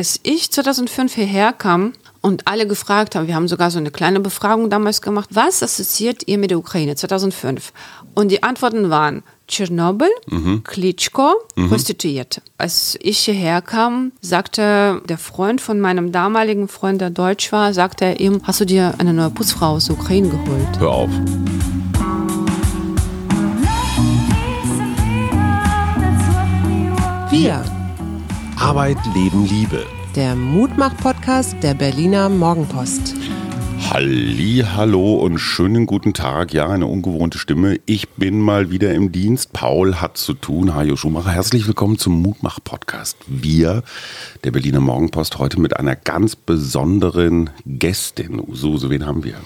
als ich 2005 hierher kam und alle gefragt haben, wir haben sogar so eine kleine Befragung damals gemacht, was assoziiert ihr mit der Ukraine 2005? Und die Antworten waren Tschernobyl, mhm. Klitschko, mhm. Prostituierte. Als ich hierher kam, sagte der Freund von meinem damaligen Freund, der Deutsch war, sagte er ihm, hast du dir eine neue Putzfrau aus der Ukraine geholt? Hör auf. Wir. Arbeit, Leben, Liebe. Der Mutmach-Podcast der Berliner Morgenpost. Halli, hallo und schönen guten Tag. Ja, eine ungewohnte Stimme. Ich bin mal wieder im Dienst. Paul hat zu tun. Hajo Schumacher, herzlich willkommen zum Mutmach-Podcast. Wir, der Berliner Morgenpost, heute mit einer ganz besonderen Gästin. So, so wen haben wir?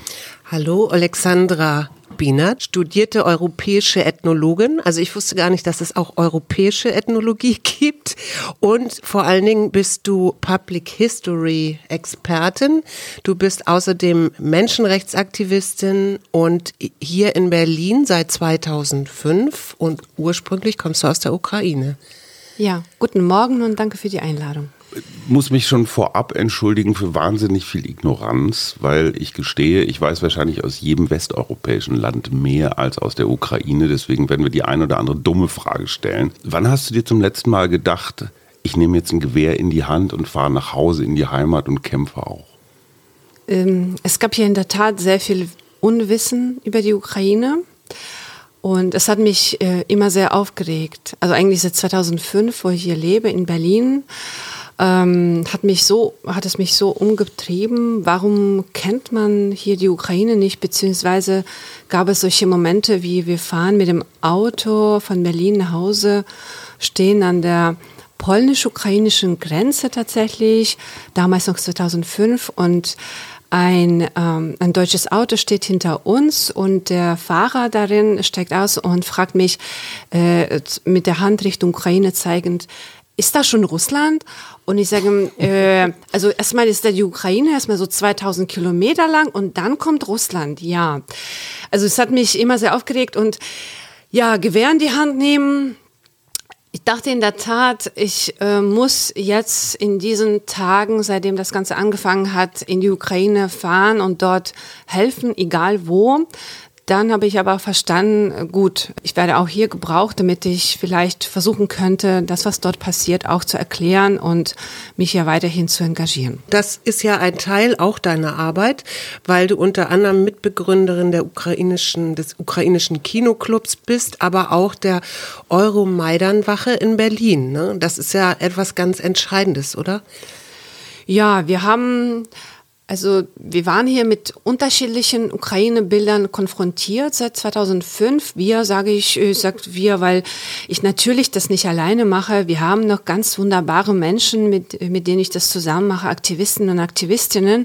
Hallo, Alexandra Bienert, studierte europäische Ethnologin. Also ich wusste gar nicht, dass es auch europäische Ethnologie gibt. Und vor allen Dingen bist du Public History Expertin. Du bist außerdem Menschenrechtsaktivistin und hier in Berlin seit 2005 und ursprünglich kommst du aus der Ukraine. Ja, guten Morgen und danke für die Einladung muss mich schon vorab entschuldigen für wahnsinnig viel Ignoranz, weil ich gestehe, ich weiß wahrscheinlich aus jedem westeuropäischen Land mehr als aus der Ukraine. Deswegen werden wir die ein oder andere dumme Frage stellen. Wann hast du dir zum letzten Mal gedacht, ich nehme jetzt ein Gewehr in die Hand und fahre nach Hause in die Heimat und kämpfe auch? Ähm, es gab hier in der Tat sehr viel Unwissen über die Ukraine. Und es hat mich äh, immer sehr aufgeregt. Also eigentlich seit 2005, wo ich hier lebe, in Berlin ähm, hat mich so, hat es mich so umgetrieben. Warum kennt man hier die Ukraine nicht? Beziehungsweise gab es solche Momente wie wir fahren mit dem Auto von Berlin nach Hause, stehen an der polnisch-ukrainischen Grenze tatsächlich, damals noch 2005 und ein, ähm, ein deutsches Auto steht hinter uns und der Fahrer darin steigt aus und fragt mich äh, mit der Hand Richtung Ukraine zeigend, ist das schon Russland? Und ich sage, äh, also erstmal ist da die Ukraine erstmal so 2000 Kilometer lang und dann kommt Russland, ja. Also es hat mich immer sehr aufgeregt und ja, Gewehr in die Hand nehmen. Ich dachte in der Tat, ich äh, muss jetzt in diesen Tagen, seitdem das Ganze angefangen hat, in die Ukraine fahren und dort helfen, egal wo. Dann habe ich aber verstanden, gut, ich werde auch hier gebraucht, damit ich vielleicht versuchen könnte, das, was dort passiert, auch zu erklären und mich ja weiterhin zu engagieren. Das ist ja ein Teil auch deiner Arbeit, weil du unter anderem Mitbegründerin der ukrainischen, des ukrainischen Kinoclubs bist, aber auch der Euromaidan-Wache in Berlin. Ne? Das ist ja etwas ganz Entscheidendes, oder? Ja, wir haben also wir waren hier mit unterschiedlichen Ukraine-Bildern konfrontiert seit 2005. Wir, sage ich, äh, sagt wir, weil ich natürlich das nicht alleine mache. Wir haben noch ganz wunderbare Menschen, mit, mit denen ich das zusammen mache, Aktivisten und Aktivistinnen.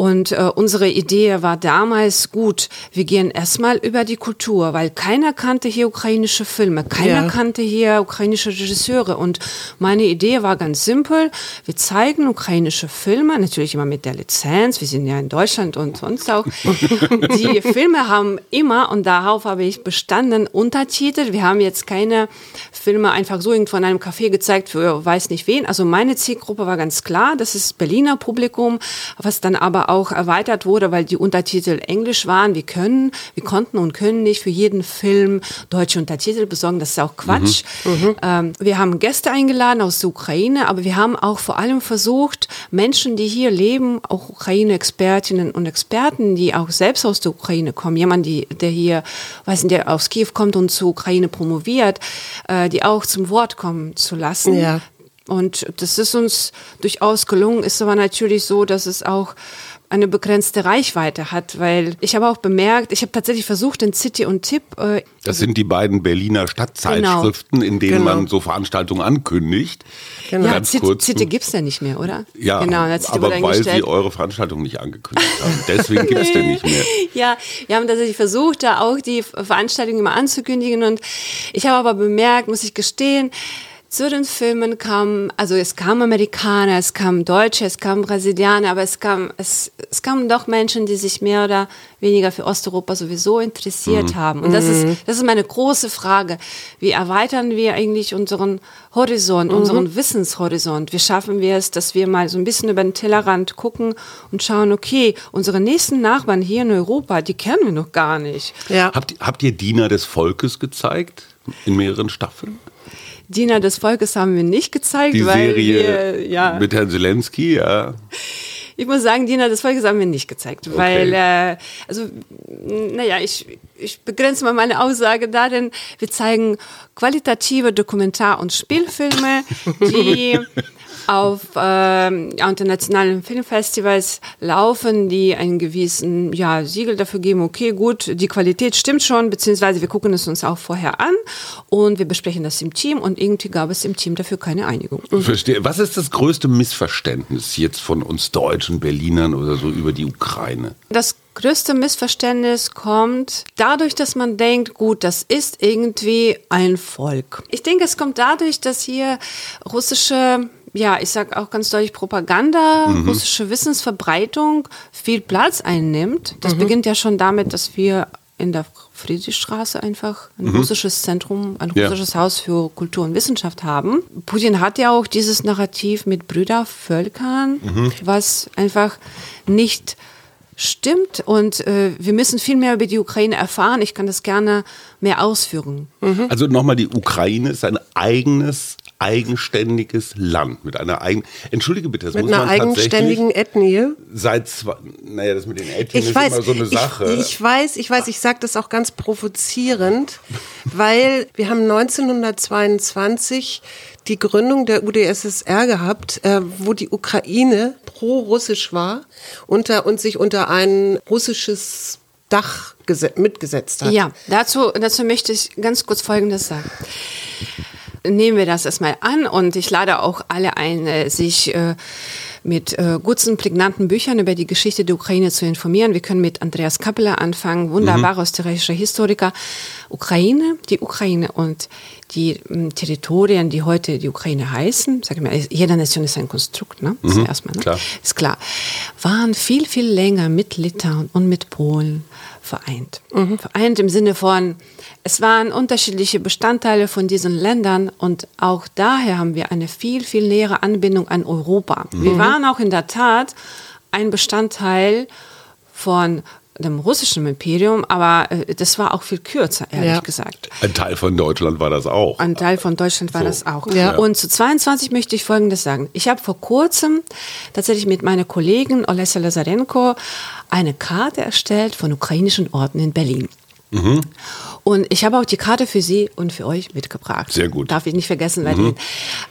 Und äh, unsere Idee war damals gut, wir gehen erstmal über die Kultur, weil keiner kannte hier ukrainische Filme, keiner ja. kannte hier ukrainische Regisseure. Und meine Idee war ganz simpel, wir zeigen ukrainische Filme, natürlich immer mit der Lizenz, wir sind ja in Deutschland und sonst auch. die Filme haben immer, und darauf habe ich bestanden, Untertitel. Wir haben jetzt keine Filme einfach so irgendwo in einem Café gezeigt für weiß nicht wen. Also meine Zielgruppe war ganz klar, das ist Berliner Publikum, was dann aber auch erweitert wurde, weil die Untertitel Englisch waren. Wir können, wir konnten und können nicht für jeden Film deutsche Untertitel besorgen. Das ist auch Quatsch. Mhm. Mhm. Ähm, wir haben Gäste eingeladen aus der Ukraine, aber wir haben auch vor allem versucht, Menschen, die hier leben, auch Ukraine-Expertinnen und Experten, die auch selbst aus der Ukraine kommen, jemand, die, der hier, weiß nicht, der aus Kiew kommt und zur Ukraine promoviert, äh, die auch zum Wort kommen zu lassen. Ja. Und das ist uns durchaus gelungen, ist aber natürlich so, dass es auch eine begrenzte Reichweite hat, weil ich habe auch bemerkt, ich habe tatsächlich versucht, in City und Tipp. Äh, das sind die beiden Berliner Stadtzeitschriften, genau. in denen genau. man so Veranstaltungen ankündigt. Genau. Ja, Ganz City, City gibt's ja nicht mehr, oder? Ja, genau, aber weil sie eure Veranstaltung nicht angekündigt haben. Deswegen gibt's nee. den nicht mehr. Ja, wir haben tatsächlich versucht, da auch die Veranstaltung immer anzukündigen und ich habe aber bemerkt, muss ich gestehen, zu den Filmen kamen, also es kamen Amerikaner, es kamen Deutsche, es kamen Brasilianer, aber es, kam, es, es kamen doch Menschen, die sich mehr oder weniger für Osteuropa sowieso interessiert mhm. haben. Und das ist, mhm. das ist meine große Frage. Wie erweitern wir eigentlich unseren Horizont, mhm. unseren Wissenshorizont? Wie schaffen wir es, dass wir mal so ein bisschen über den Tellerrand gucken und schauen, okay, unsere nächsten Nachbarn hier in Europa, die kennen wir noch gar nicht. Ja. Habt, habt ihr Diener des Volkes gezeigt? In mehreren Staffeln? Diener des Volkes haben wir nicht gezeigt, Die weil Serie wir, ja. mit Herrn Zelensky, ja. Ich muss sagen, Diener des Volkes haben wir nicht gezeigt, okay. weil, äh, also, naja, ich, ich begrenze mal meine Aussage darin, wir zeigen qualitative Dokumentar- und Spielfilme, die auf äh, internationalen Filmfestivals laufen, die einen gewissen ja, Siegel dafür geben, okay, gut, die Qualität stimmt schon, beziehungsweise wir gucken es uns auch vorher an und wir besprechen das im Team und irgendwie gab es im Team dafür keine Einigung. Verstehe. Was ist das größte Missverständnis jetzt von uns Deutschen, Berlinern oder so über die Ukraine? Das größte Missverständnis kommt dadurch, dass man denkt, gut, das ist irgendwie ein Volk. Ich denke, es kommt dadurch, dass hier russische ja, ich sage auch ganz deutlich, Propaganda, mhm. russische Wissensverbreitung viel Platz einnimmt. Das mhm. beginnt ja schon damit, dass wir in der Friedrichstraße einfach ein mhm. russisches Zentrum, ein russisches ja. Haus für Kultur und Wissenschaft haben. Putin hat ja auch dieses Narrativ mit Brüdervölkern, mhm. was einfach nicht stimmt und äh, wir müssen viel mehr über die Ukraine erfahren. Ich kann das gerne mehr ausführen. Mhm. Also nochmal, die Ukraine ist ein eigenes eigenständiges Land mit einer eigenen. Entschuldige bitte, das mit muss einer man eigenständigen Ethnie. Seit zwei, naja, das mit den Ethnien ist weiß, immer so eine Sache. Ich, ich weiß, ich weiß, ich sage das auch ganz provozierend, weil wir haben 1922 die Gründung der UdSSR gehabt, äh, wo die Ukraine pro-russisch war unter, und sich unter ein russisches Dach mitgesetzt hat. Ja, dazu, dazu möchte ich ganz kurz Folgendes sagen nehmen wir das erstmal an und ich lade auch alle ein, äh, sich äh, mit äh, guten, prägnanten Büchern über die Geschichte der Ukraine zu informieren. Wir können mit Andreas Kappeler anfangen, wunderbarer mhm. österreichischer Historiker. Ukraine, die Ukraine und die m, Territorien, die heute die Ukraine heißen, sag ich mal, jede Nation ist ein Konstrukt, ne? Mhm. erstmal, ne? Klar. Ist klar, waren viel, viel länger mit Litauen und mit Polen vereint. Mhm. Vereint im Sinne von, es waren unterschiedliche Bestandteile von diesen Ländern und auch daher haben wir eine viel, viel nähere Anbindung an Europa. Mhm. Wir waren auch in der Tat ein Bestandteil von dem russischen Imperium, aber äh, das war auch viel kürzer, ehrlich ja. gesagt. Ein Teil von Deutschland war das auch. Ein Teil von Deutschland war so. das auch. Ja. Und zu 22 möchte ich Folgendes sagen. Ich habe vor kurzem tatsächlich mit meiner Kollegin Olesa Lazarenko eine Karte erstellt von ukrainischen Orten in Berlin. Mhm. Und ich habe auch die Karte für Sie und für euch mitgebracht. Sehr gut. Darf ich nicht vergessen. Mhm.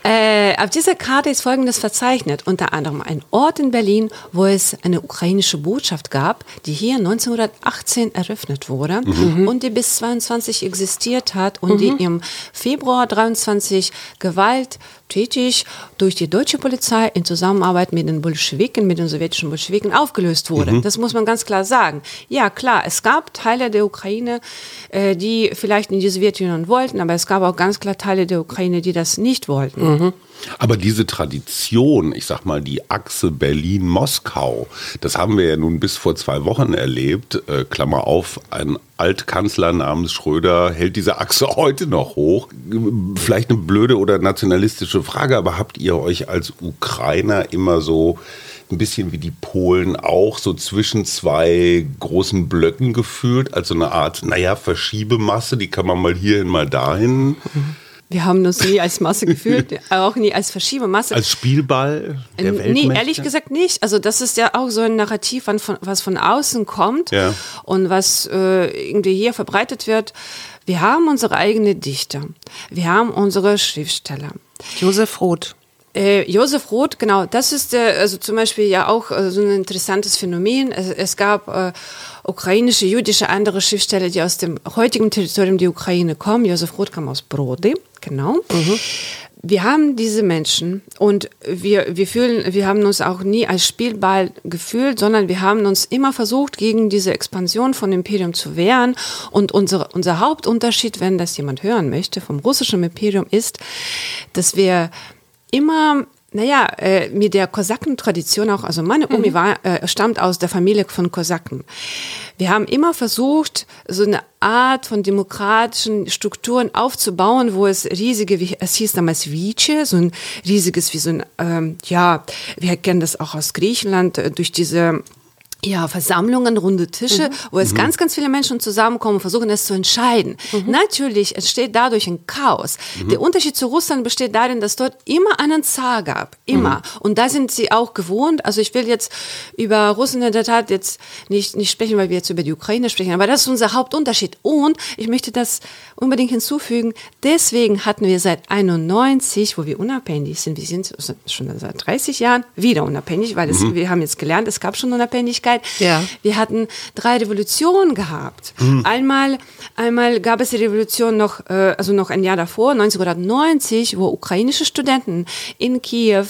Äh, auf dieser Karte ist Folgendes verzeichnet. Unter anderem ein Ort in Berlin, wo es eine ukrainische Botschaft gab, die hier 1918 eröffnet wurde mhm. und die bis 22 existiert hat und mhm. die im Februar 23 Gewalt tätig durch die deutsche Polizei in Zusammenarbeit mit den Bolschewiken, mit den sowjetischen Bolschewiken aufgelöst wurde. Mhm. Das muss man ganz klar sagen. Ja, klar, es gab Teile der Ukraine, äh, die vielleicht in die Sowjetunion wollten, aber es gab auch ganz klar Teile der Ukraine, die das nicht wollten. Mhm. Aber diese Tradition, ich sag mal, die Achse Berlin-Moskau, das haben wir ja nun bis vor zwei Wochen erlebt. Äh, Klammer auf, ein Altkanzler namens Schröder hält diese Achse heute noch hoch. Vielleicht eine blöde oder nationalistische Frage, aber habt ihr euch als Ukrainer immer so ein bisschen wie die Polen auch so zwischen zwei großen Blöcken gefühlt, als so eine Art, naja, Verschiebemasse, die kann man mal hierhin, mal dahin. Wir haben uns nie als Masse gefühlt, auch nie als Verschiebemasse. Als Spielball der? Nee, ehrlich gesagt nicht. Also das ist ja auch so ein Narrativ, was von außen kommt ja. und was äh, irgendwie hier verbreitet wird. Wir haben unsere eigene Dichter. Wir haben unsere Schriftsteller. Josef Roth. Äh, Josef Roth, genau, das ist äh, also zum Beispiel ja auch äh, so ein interessantes Phänomen. Es, es gab äh, ukrainische, jüdische, andere Schriftsteller, die aus dem heutigen Territorium der Ukraine kommen. Josef Roth kam aus Brody, genau. Mhm. wir haben diese Menschen und wir, wir fühlen, wir haben uns auch nie als Spielball gefühlt, sondern wir haben uns immer versucht, gegen diese Expansion von Imperium zu wehren. Und unsere, unser Hauptunterschied, wenn das jemand hören möchte, vom russischen Imperium ist, dass wir immer naja, äh, mit der Kosakentradition auch, also meine Omi mhm. war, äh, stammt aus der Familie von Kosaken. Wir haben immer versucht, so eine Art von demokratischen Strukturen aufzubauen, wo es riesige, wie es hieß damals Vice, so ein riesiges, wie so ein, ähm, ja, wir kennen das auch aus Griechenland, äh, durch diese ja, Versammlungen, runde Tische, mhm. wo es mhm. ganz, ganz viele Menschen zusammenkommen und versuchen, es zu entscheiden. Mhm. Natürlich entsteht dadurch ein Chaos. Mhm. Der Unterschied zu Russland besteht darin, dass dort immer einen Zar gab. Immer. Mhm. Und da sind sie auch gewohnt. Also ich will jetzt über Russland in der Tat jetzt nicht, nicht sprechen, weil wir jetzt über die Ukraine sprechen. Aber das ist unser Hauptunterschied. Und ich möchte das unbedingt hinzufügen. Deswegen hatten wir seit 91, wo wir unabhängig sind, wir sind schon seit 30 Jahren wieder unabhängig, weil es, mhm. wir haben jetzt gelernt, es gab schon Unabhängigkeit Öffentlichkeit. Ja. Wir hatten drei Revolutionen gehabt. Mhm. Einmal, einmal gab es die Revolution noch, äh, also noch ein Jahr davor, 1990, wo ukrainische Studenten in Kiew,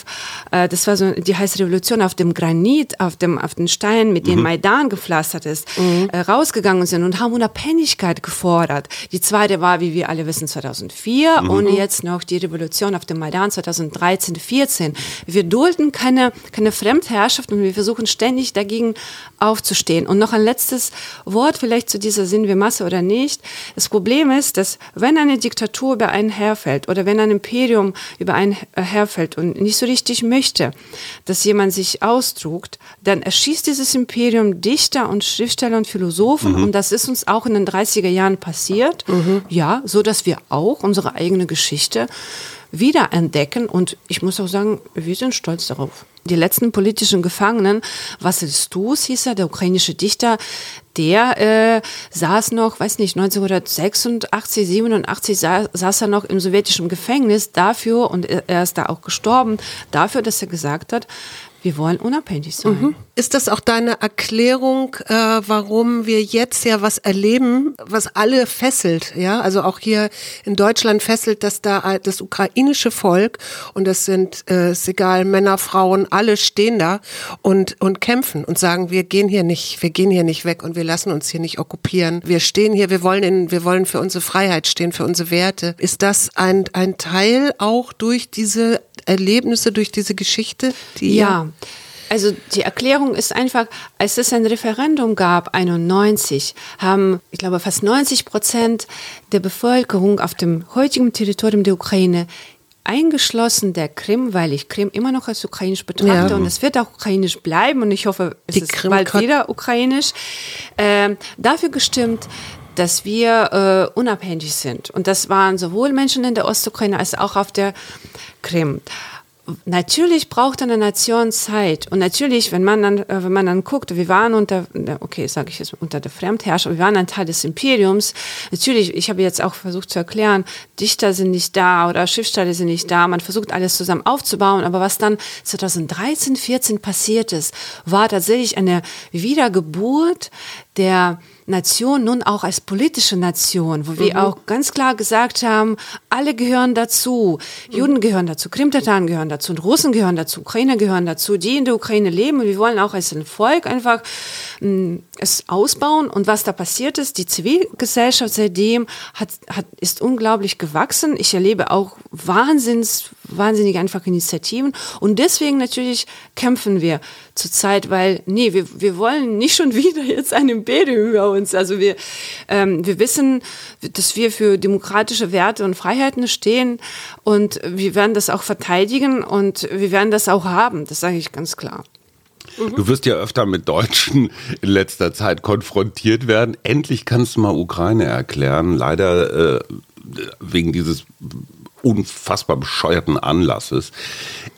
äh, das war so die heiße Revolution auf dem Granit, auf dem, auf den Stein, mit dem mhm. Maidan gepflastert ist, mhm. äh, rausgegangen sind und haben Unabhängigkeit gefordert. Die zweite war, wie wir alle wissen, 2004 mhm. und jetzt noch die Revolution auf dem Maidan 2013, 14. Wir dulden keine, keine Fremdherrschaft und wir versuchen ständig dagegen aufzustehen. Und noch ein letztes Wort vielleicht zu dieser Sind wir Masse oder nicht. Das Problem ist, dass wenn eine Diktatur über einen herfällt oder wenn ein Imperium über einen herfällt und nicht so richtig möchte, dass jemand sich ausdruckt, dann erschießt dieses Imperium Dichter und Schriftsteller und Philosophen. Mhm. Und das ist uns auch in den 30er Jahren passiert. Mhm. Ja, so dass wir auch unsere eigene Geschichte wiederentdecken. Und ich muss auch sagen, wir sind stolz darauf. Die letzten politischen Gefangenen, Vassil Stus hieß er, der ukrainische Dichter, der äh, saß noch, weiß nicht, 1986, 87 saß, saß er noch im sowjetischen Gefängnis dafür, und er ist da auch gestorben, dafür, dass er gesagt hat, wir wollen unabhängig sein. Mhm. Ist das auch deine Erklärung, äh, warum wir jetzt ja was erleben, was alle fesselt? Ja, also auch hier in Deutschland fesselt, dass da das ukrainische Volk und das sind, äh, ist egal, Männer, Frauen, alle stehen da und und kämpfen und sagen, wir gehen hier nicht, wir gehen hier nicht weg und wir lassen uns hier nicht okkupieren. Wir stehen hier, wir wollen in, wir wollen für unsere Freiheit stehen, für unsere Werte. Ist das ein ein Teil auch durch diese Erlebnisse, durch diese Geschichte? Die ja. Also die Erklärung ist einfach, als es ein Referendum gab, 91, haben, ich glaube, fast 90 Prozent der Bevölkerung auf dem heutigen Territorium der Ukraine eingeschlossen der Krim, weil ich Krim immer noch als ukrainisch betrachte ja. und es wird auch ukrainisch bleiben und ich hoffe, es Die ist Krim bald wieder ukrainisch, äh, dafür gestimmt, dass wir äh, unabhängig sind. Und das waren sowohl Menschen in der Ostukraine als auch auf der Krim natürlich braucht eine Nation Zeit und natürlich, wenn man dann, äh, wenn man dann guckt, wir waren unter, okay, sage ich jetzt unter der Fremdherrschaft, wir waren ein Teil des Imperiums. Natürlich, ich habe jetzt auch versucht zu erklären, Dichter sind nicht da oder Schriftsteller sind nicht da. Man versucht alles zusammen aufzubauen, aber was dann 2013, 14 passiert ist, war tatsächlich eine Wiedergeburt der Nation nun auch als politische Nation, wo wir mhm. auch ganz klar gesagt haben, alle gehören dazu. Mhm. Juden gehören dazu, Krimtataren gehören dazu und Russen gehören dazu, Ukrainer gehören dazu, die in der Ukraine leben. Und wir wollen auch als ein Volk einfach mh, mm, es ausbauen. Und was da passiert ist, die Zivilgesellschaft seitdem hat, hat, ist unglaublich gewachsen. Ich erlebe auch wahnsinns, wahnsinnige einfach Initiativen. Und deswegen natürlich kämpfen wir zurzeit, weil, nee, wir, wir wollen nicht schon wieder jetzt ein Imperium über uns. Also wir, ähm, wir wissen, dass wir für demokratische Werte und Freiheiten stehen und wir werden das auch verteidigen und wir werden das auch haben. Das sage ich ganz klar. Du wirst ja öfter mit Deutschen in letzter Zeit konfrontiert werden. Endlich kannst du mal Ukraine erklären. Leider äh, wegen dieses unfassbar bescheuerten Anlasses.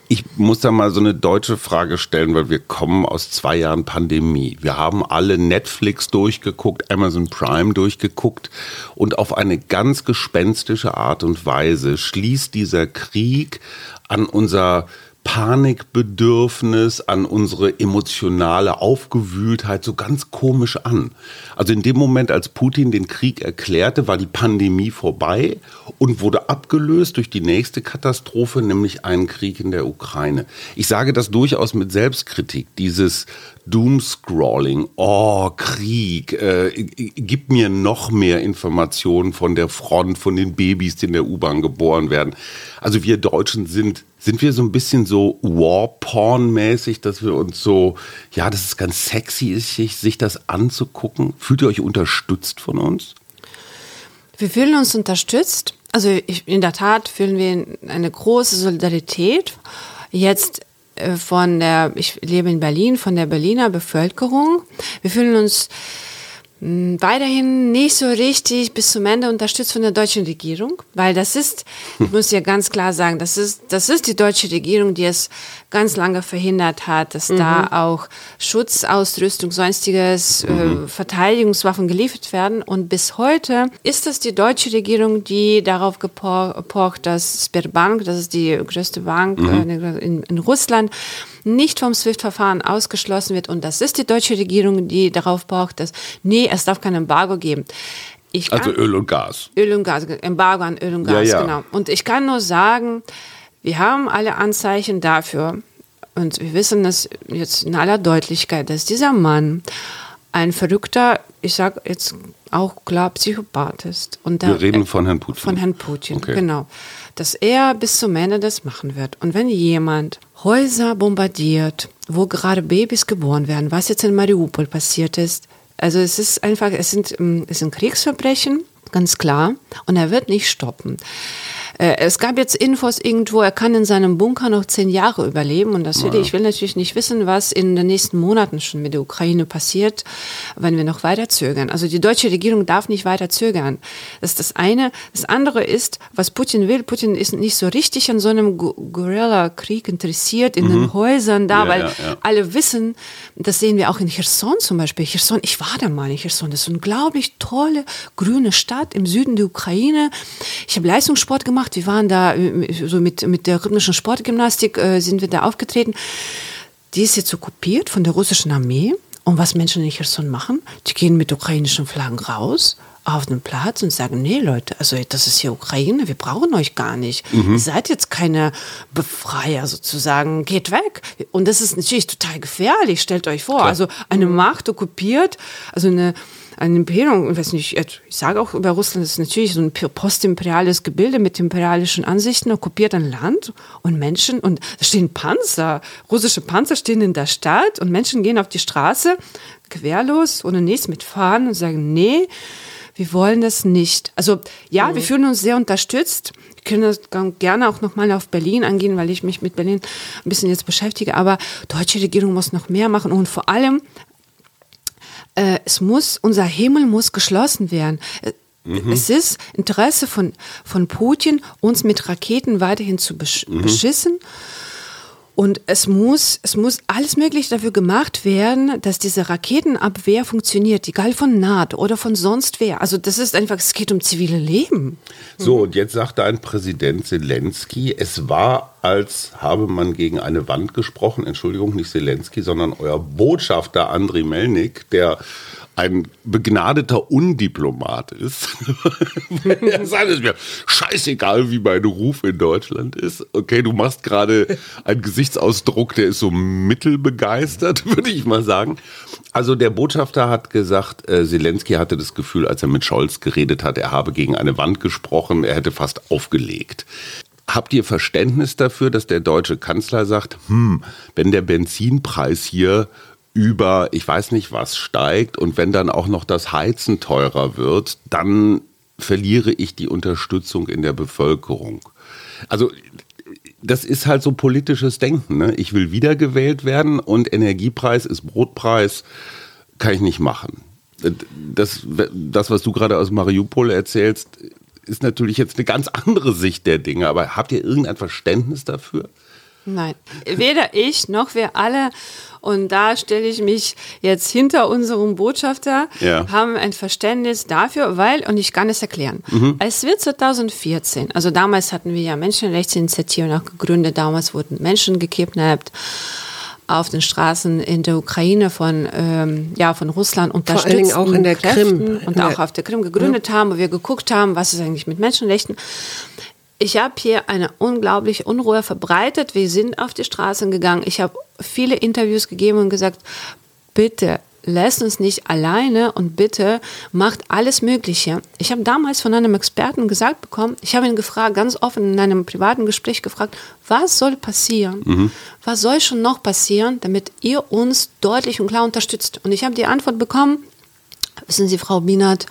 Ich muss da mal so eine deutsche Frage stellen, weil wir kommen aus zwei Jahren Pandemie. Wir haben alle Netflix durchgeguckt, Amazon Prime durchgeguckt und auf eine ganz gespenstische Art und Weise schließt dieser Krieg an unser Panikbedürfnis, an unsere emotionale Aufgewühltheit so ganz komisch an. Also in dem Moment, als Putin den Krieg erklärte, war die Pandemie vorbei und wurde abgelöst durch die nächste Katastrophe, nämlich einen Krieg in der Ukraine. Ich sage das durchaus mit Selbstkritik. Dieses Doomscrolling, oh, Krieg, äh, gib mir noch mehr Informationen von der Front, von den Babys, die in der U-Bahn geboren werden. Also wir Deutschen sind, sind wir so ein bisschen so War-Porn-mäßig, dass wir uns so, ja, dass es ganz sexy ist, sich, das anzugucken. Fühlt ihr euch unterstützt von uns? Wir fühlen uns unterstützt. Also ich, in der Tat fühlen wir eine große Solidarität. Jetzt von der, ich lebe in Berlin, von der Berliner Bevölkerung. Wir fühlen uns weiterhin nicht so richtig bis zum Ende unterstützt von der deutschen Regierung, weil das ist, ich muss ja ganz klar sagen, das ist, das ist die deutsche Regierung, die es ganz lange verhindert hat, dass mhm. da auch Schutzausrüstung, sonstiges, äh, mhm. äh, Verteidigungswaffen geliefert werden. Und bis heute ist es die deutsche Regierung, die darauf gepocht, dass Sberbank, das ist die größte Bank mhm. äh, in, in Russland, nicht vom SWIFT-Verfahren ausgeschlossen wird. Und das ist die deutsche Regierung, die darauf braucht, dass, nee, es darf kein Embargo geben. also Öl und Gas. Öl und Gas, Embargo an Öl und Gas, ja, ja. genau. Und ich kann nur sagen, wir haben alle Anzeichen dafür, und wir wissen das jetzt in aller Deutlichkeit, dass dieser Mann ein verrückter, ich sage jetzt auch klar, Psychopath ist. Und wir reden von Herrn Putin. Von Herrn Putin, okay. genau. Dass er bis zum Ende das machen wird. Und wenn jemand Häuser bombardiert, wo gerade Babys geboren werden, was jetzt in Mariupol passiert ist. Also es ist einfach, es sind, ähm, es sind Kriegsverbrechen, ganz klar, und er wird nicht stoppen. Äh, es gab jetzt Infos irgendwo, er kann in seinem Bunker noch zehn Jahre überleben. Und das will, ich will natürlich nicht wissen, was in den nächsten Monaten schon mit der Ukraine passiert, wenn wir noch weiter zögern. Also die deutsche Regierung darf nicht weiter zögern. Das ist das eine. Das andere ist, was Putin will. Putin ist nicht so richtig an so einem Guerilla-Krieg interessiert, in mhm. den Häusern da, ja, weil ja, ja. alle wissen, das sehen wir auch in Cherson zum Beispiel. Cherson, ich war da mal in Cherson. Das ist eine unglaublich tolle grüne Stadt im Süden der Ukraine. Ich habe Leistungssport gemacht gemacht. Wir waren da äh, so mit, mit der rhythmischen Sportgymnastik äh, sind wir da aufgetreten. Die ist jetzt okkupiert von der russischen Armee. Und was Menschen in Cherson machen, die gehen mit ukrainischen Flaggen raus auf den Platz und sagen, nee Leute, also das ist hier Ukraine, wir brauchen euch gar nicht. Mhm. Ihr seid jetzt keine Befreier sozusagen, geht weg. Und das ist natürlich total gefährlich, stellt euch vor. Klar. Also eine Macht okkupiert, also eine eine Imperium, ich weiß nicht, ich sage auch über Russland, das ist natürlich so ein postimperiales Gebilde mit imperialischen Ansichten, okkupiert ein Land und Menschen und da stehen Panzer, russische Panzer stehen in der Stadt und Menschen gehen auf die Straße, querlos, ohne nichts mitfahren und sagen, nee, wir wollen das nicht. Also ja, mhm. wir fühlen uns sehr unterstützt. Wir können das gerne auch nochmal auf Berlin angehen, weil ich mich mit Berlin ein bisschen jetzt beschäftige. Aber die deutsche Regierung muss noch mehr machen und vor allem es muss, unser Himmel muss geschlossen werden. Äh, mhm. Es ist Interesse von, von Putin, uns mit Raketen weiterhin zu besch mhm. beschissen. Und es muss, es muss alles Mögliche dafür gemacht werden, dass diese Raketenabwehr funktioniert, egal von NATO oder von sonst wer. Also das ist einfach, es geht um zivile Leben. So, und jetzt sagte ein Präsident Zelensky, es war, als habe man gegen eine Wand gesprochen, Entschuldigung, nicht Zelensky, sondern euer Botschafter Andriy Melnik, der ein begnadeter Undiplomat ist. er sagt es mir, scheißegal, wie mein Ruf in Deutschland ist. Okay, du machst gerade einen Gesichtsausdruck, der ist so mittelbegeistert, würde ich mal sagen. Also der Botschafter hat gesagt, äh, Zelensky hatte das Gefühl, als er mit Scholz geredet hat, er habe gegen eine Wand gesprochen, er hätte fast aufgelegt. Habt ihr Verständnis dafür, dass der deutsche Kanzler sagt, hm, wenn der Benzinpreis hier über, ich weiß nicht was, steigt und wenn dann auch noch das Heizen teurer wird, dann verliere ich die Unterstützung in der Bevölkerung. Also das ist halt so politisches Denken. Ne? Ich will wiedergewählt werden und Energiepreis ist Brotpreis, kann ich nicht machen. Das, das was du gerade aus Mariupol erzählst, ist natürlich jetzt eine ganz andere Sicht der Dinge. Aber habt ihr irgendein Verständnis dafür? Nein, weder ich noch wir alle. Und da stelle ich mich jetzt hinter unserem Botschafter, Ja. haben ein Verständnis dafür, weil, und ich kann es erklären, als wir 2014, also damals hatten wir ja Menschenrechtsinitiativen auch gegründet, damals wurden Menschen gekidnappt auf den Straßen in der Ukraine von, ähm, ja, von Russland unterstützt. allen Dingen auch in der Krim. Und auch auf der Krim gegründet haben, wo wir geguckt haben, was ist eigentlich mit Menschenrechten. Ich habe hier eine unglaubliche Unruhe verbreitet. Wir sind auf die Straßen gegangen. Ich habe viele Interviews gegeben und gesagt, bitte lasst uns nicht alleine und bitte macht alles Mögliche. Ich habe damals von einem Experten gesagt bekommen, ich habe ihn gefragt, ganz offen in einem privaten Gespräch gefragt, was soll passieren? Was soll schon noch passieren, damit ihr uns deutlich und klar unterstützt? Und ich habe die Antwort bekommen, Wissen Sie, Frau Bienert,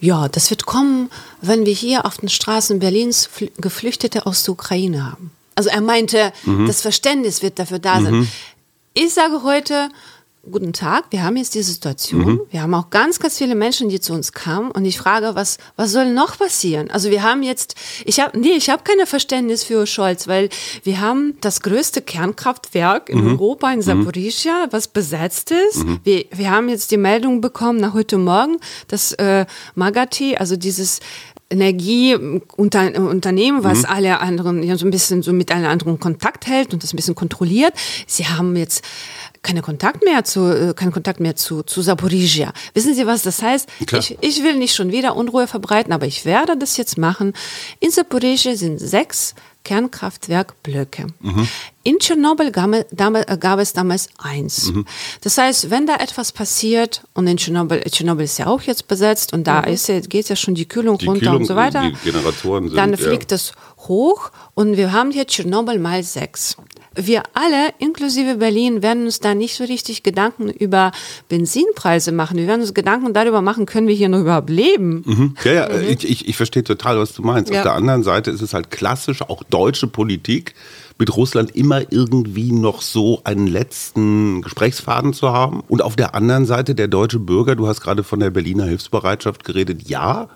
ja, das wird kommen, wenn wir hier auf den Straßen Berlins Fl- Geflüchtete aus der Ukraine haben. Also er meinte, das Verständnis wird dafür da sein. Ich sage heute, guten Tag, wir haben jetzt die Situation, wir haben auch ganz, ganz viele Menschen, die zu uns kamen. Und ich frage, was, was soll noch passieren? Also wir haben jetzt, ich habe, nee, ich habe keine Verständnis für Scholz, weil wir haben das größte Kernkraftwerk in Europa, in Zaporizhia, was besetzt ist. Wir, wir haben jetzt die Meldung bekommen nach heute Morgen, dass äh, Magati, also dieses Energieunternehmen, was alle anderen ja so ein bisschen so mit allen anderen Kontakt hält und das ein bisschen kontrolliert. Sie haben jetzt keine Kontakt mehr zu, äh, keinen Kontakt mehr zu, zu Saporizhia. Wissen Sie, was das heißt? Klar. Ich, ich will nicht schon wieder Unruhe verbreiten, aber ich werde das jetzt machen. In Saporizhia sind sechs Kernkraftwerkblöcke. In Tschernobyl gab, damals- äh, es damals eins. Das heißt, wenn da etwas passiert, und in Tschernobyl, Tschernobyl ist ja auch jetzt besetzt und da ist ja, geht ja schon die Kühlung Die runter Kühlung, und so weiter, dann ja. fliegt es hoch und wir haben hier Tschernobyl mal sechs. Wir alle, inklusive Berlin, werden uns da nicht so richtig Gedanken über Benzinpreise machen. Wir werden uns Gedanken darüber machen, können wir hier noch überhaupt leben? Mhm. Ja, ja, ich, ich, ich verstehe total, was du meinst. Ja. Auf der anderen Seite ist es halt klassisch, auch deutsche Politik, mit Russland immer irgendwie noch so einen letzten Gesprächsfaden zu haben. Und auf der anderen Seite der deutsche Bürger, du hast gerade von der Berliner Hilfsbereitschaft geredet, ja,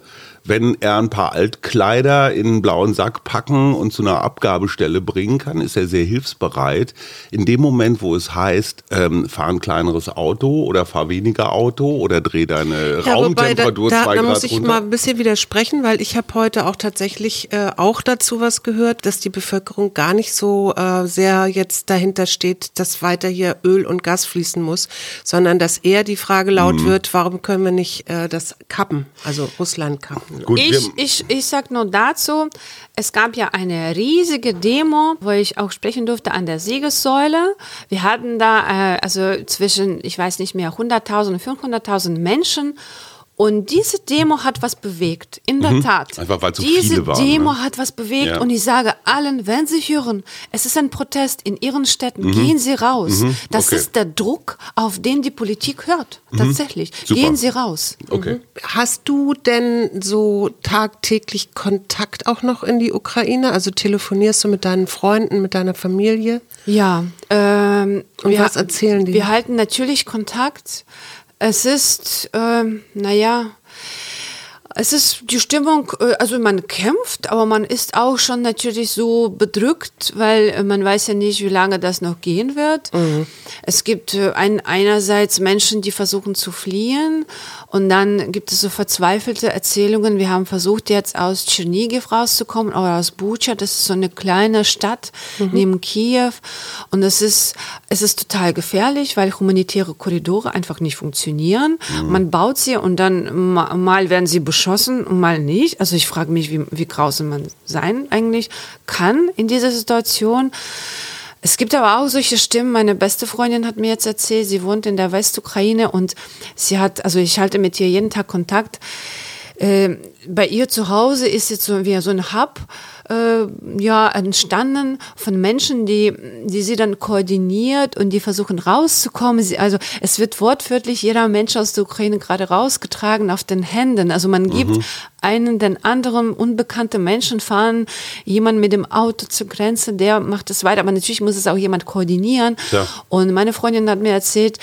wenn er ein paar Altkleider in einen blauen Sack packen und zu einer Abgabestelle bringen kann, ist er sehr hilfsbereit. In dem Moment, wo es heißt, ähm, fahr ein kleineres Auto oder fahr weniger Auto oder dreh deine Ja, wobei, da, Raumtemperatur da, zwei da Grad muss ich runter. mal ein bisschen widersprechen, weil ich habe heute auch tatsächlich äh, auch dazu was gehört, dass die Bevölkerung gar nicht so äh, sehr jetzt dahinter steht, dass weiter hier Öl und Gas fließen muss, sondern dass eher die Frage laut Mhm. wird, warum können wir nicht äh, das kappen, also Russland kappen. Gut, Ich, ich, ich sag nur dazu, es gab ja eine riesige Demo, wo ich auch sprechen durfte an der Siegessäule. Wir hatten da äh, also zwischen, ich weiß nicht mehr, 100.000 und 500.000 Menschen. Und diese Demo hat was bewegt, in der Tat. Mhm. Einfach weil so diese viele waren, Demo ne? hat was bewegt Ja. und ich sage allen, wenn Sie hören, es ist ein Protest in Ihren Städten, gehen Sie raus. Das Mhm. Okay. Mhm. ist der Druck, auf den die Politik hört. Tatsächlich. Super. Gehen Sie raus. okay. Hast du denn so tagtäglich Kontakt auch noch in die Ukraine? Also telefonierst du mit deinen Freunden, mit deiner Familie? Ja. Ähm, Und was erzählen die? Wir halten natürlich Kontakt. Es ist, ähm, naja, es ist die Stimmung, äh, also man kämpft, aber man ist auch schon natürlich so bedrückt, weil äh, man weiß ja nicht, wie lange das noch gehen wird. Es gibt äh, ein, einerseits Menschen, die versuchen zu fliehen und dann gibt es so verzweifelte Erzählungen. Wir haben versucht, jetzt aus Tschernigiv rauszukommen oder aus Bucha. Das ist so eine kleine Stadt neben Kiew und es ist, es ist total gefährlich, weil humanitäre Korridore einfach nicht funktionieren. Man baut sie und dann ma- mal werden sie beschossen und mal nicht. Also ich frage mich, wie, wie grausam man sein eigentlich kann in dieser Situation. Es gibt aber auch solche Stimmen. Meine beste Freundin hat mir jetzt erzählt, sie wohnt in der Westukraine und sie hat, also ich halte mit ihr jeden Tag Kontakt. Ähm, bei ihr zu Hause ist jetzt so wie so ein Hub äh, ja entstanden von Menschen, die die sie dann koordiniert und die versuchen rauszukommen. Sie, also es wird wortwörtlich jeder Mensch aus der Ukraine gerade rausgetragen auf den Händen. Also man gibt einen den anderen unbekannte Menschen fahren jemand mit dem Auto zur Grenze, der macht es weiter. Aber natürlich muss es auch jemand koordinieren. Klar. Und meine Freundin hat mir erzählt,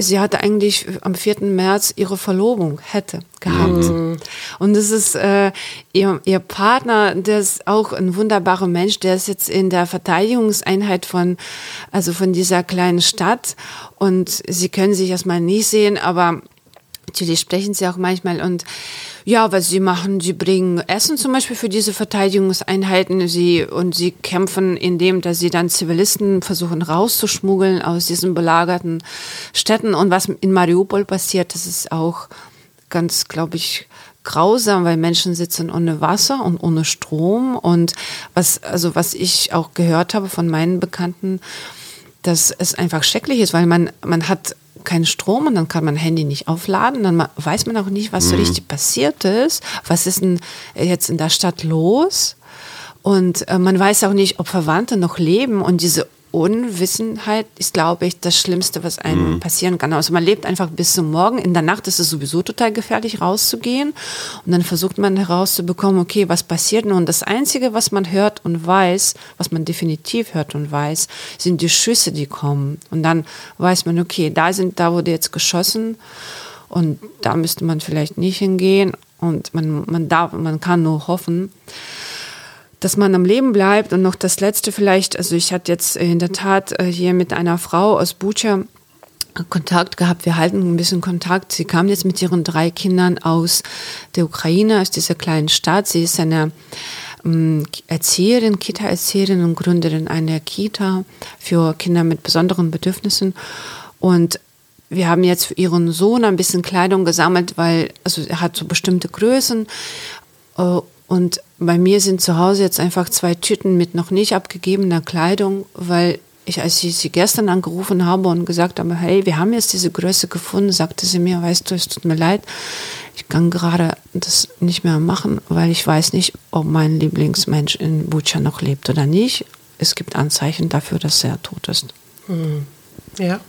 sie hatte eigentlich am 4. März ihre Verlobung, hätte gehabt. Mhm. Und das ist äh, ihr, ihr Partner, der ist auch ein wunderbarer Mensch, der ist jetzt in der Verteidigungseinheit von, also von dieser kleinen Stadt. Und sie können sich erstmal nie sehen, aber Natürlich sprechen sie auch manchmal und ja, was sie machen, sie bringen Essen zum Beispiel für diese Verteidigungseinheiten. Sie, und sie kämpfen indem, dass sie dann Zivilisten versuchen rauszuschmuggeln aus diesen belagerten Städten. Und was in Mariupol passiert, das ist auch ganz, glaube ich, grausam, weil Menschen sitzen ohne Wasser und ohne Strom. Und was, also was ich auch gehört habe von meinen Bekannten, dass es einfach schrecklich ist, weil man, man hat keinen Strom und dann kann man Handy nicht aufladen. Dann weiß man auch nicht, was so mhm. richtig passiert ist. Was ist denn jetzt in der Stadt los? Und äh, man weiß auch nicht, ob Verwandte noch leben. Und diese Unwissenheit ist, glaube ich, das Schlimmste, was einem mhm. passieren kann. Also man lebt einfach bis zum Morgen. In der Nacht ist es sowieso total gefährlich, rauszugehen. Und dann versucht man herauszubekommen, okay, was passiert nun? Und das Einzige, was man hört und weiß, was man definitiv hört und weiß, sind die Schüsse, die kommen. Und dann weiß man, okay, da sind, da wurde jetzt geschossen. Und da müsste man vielleicht nicht hingehen. Und man, man darf, man kann nur hoffen dass man am Leben bleibt. Und noch das Letzte vielleicht, also ich hatte jetzt in der Tat äh, hier mit einer Frau aus Bucha Kontakt gehabt. Wir halten ein bisschen Kontakt. Sie kam jetzt mit ihren drei Kindern aus der Ukraine, aus dieser kleinen Stadt. Sie ist eine ähm, Erzieherin, Kita-Erzieherin und Gründerin einer Kita für Kinder mit besonderen Bedürfnissen. Und wir haben jetzt für ihren Sohn ein bisschen Kleidung gesammelt, weil also er hat so bestimmte Größen äh, und bei mir sind zu Hause jetzt einfach zwei Tüten mit noch nicht abgegebener Kleidung, weil ich, als ich sie gestern angerufen habe und gesagt habe, hey, wir haben jetzt diese Größe gefunden, sagte sie mir, weißt du, es tut mir leid, ich kann gerade das nicht mehr machen, weil ich weiß nicht, ob mein Lieblingsmensch in Bucha noch lebt oder nicht. Es gibt Anzeichen dafür, dass er tot ist. Hm. Ja.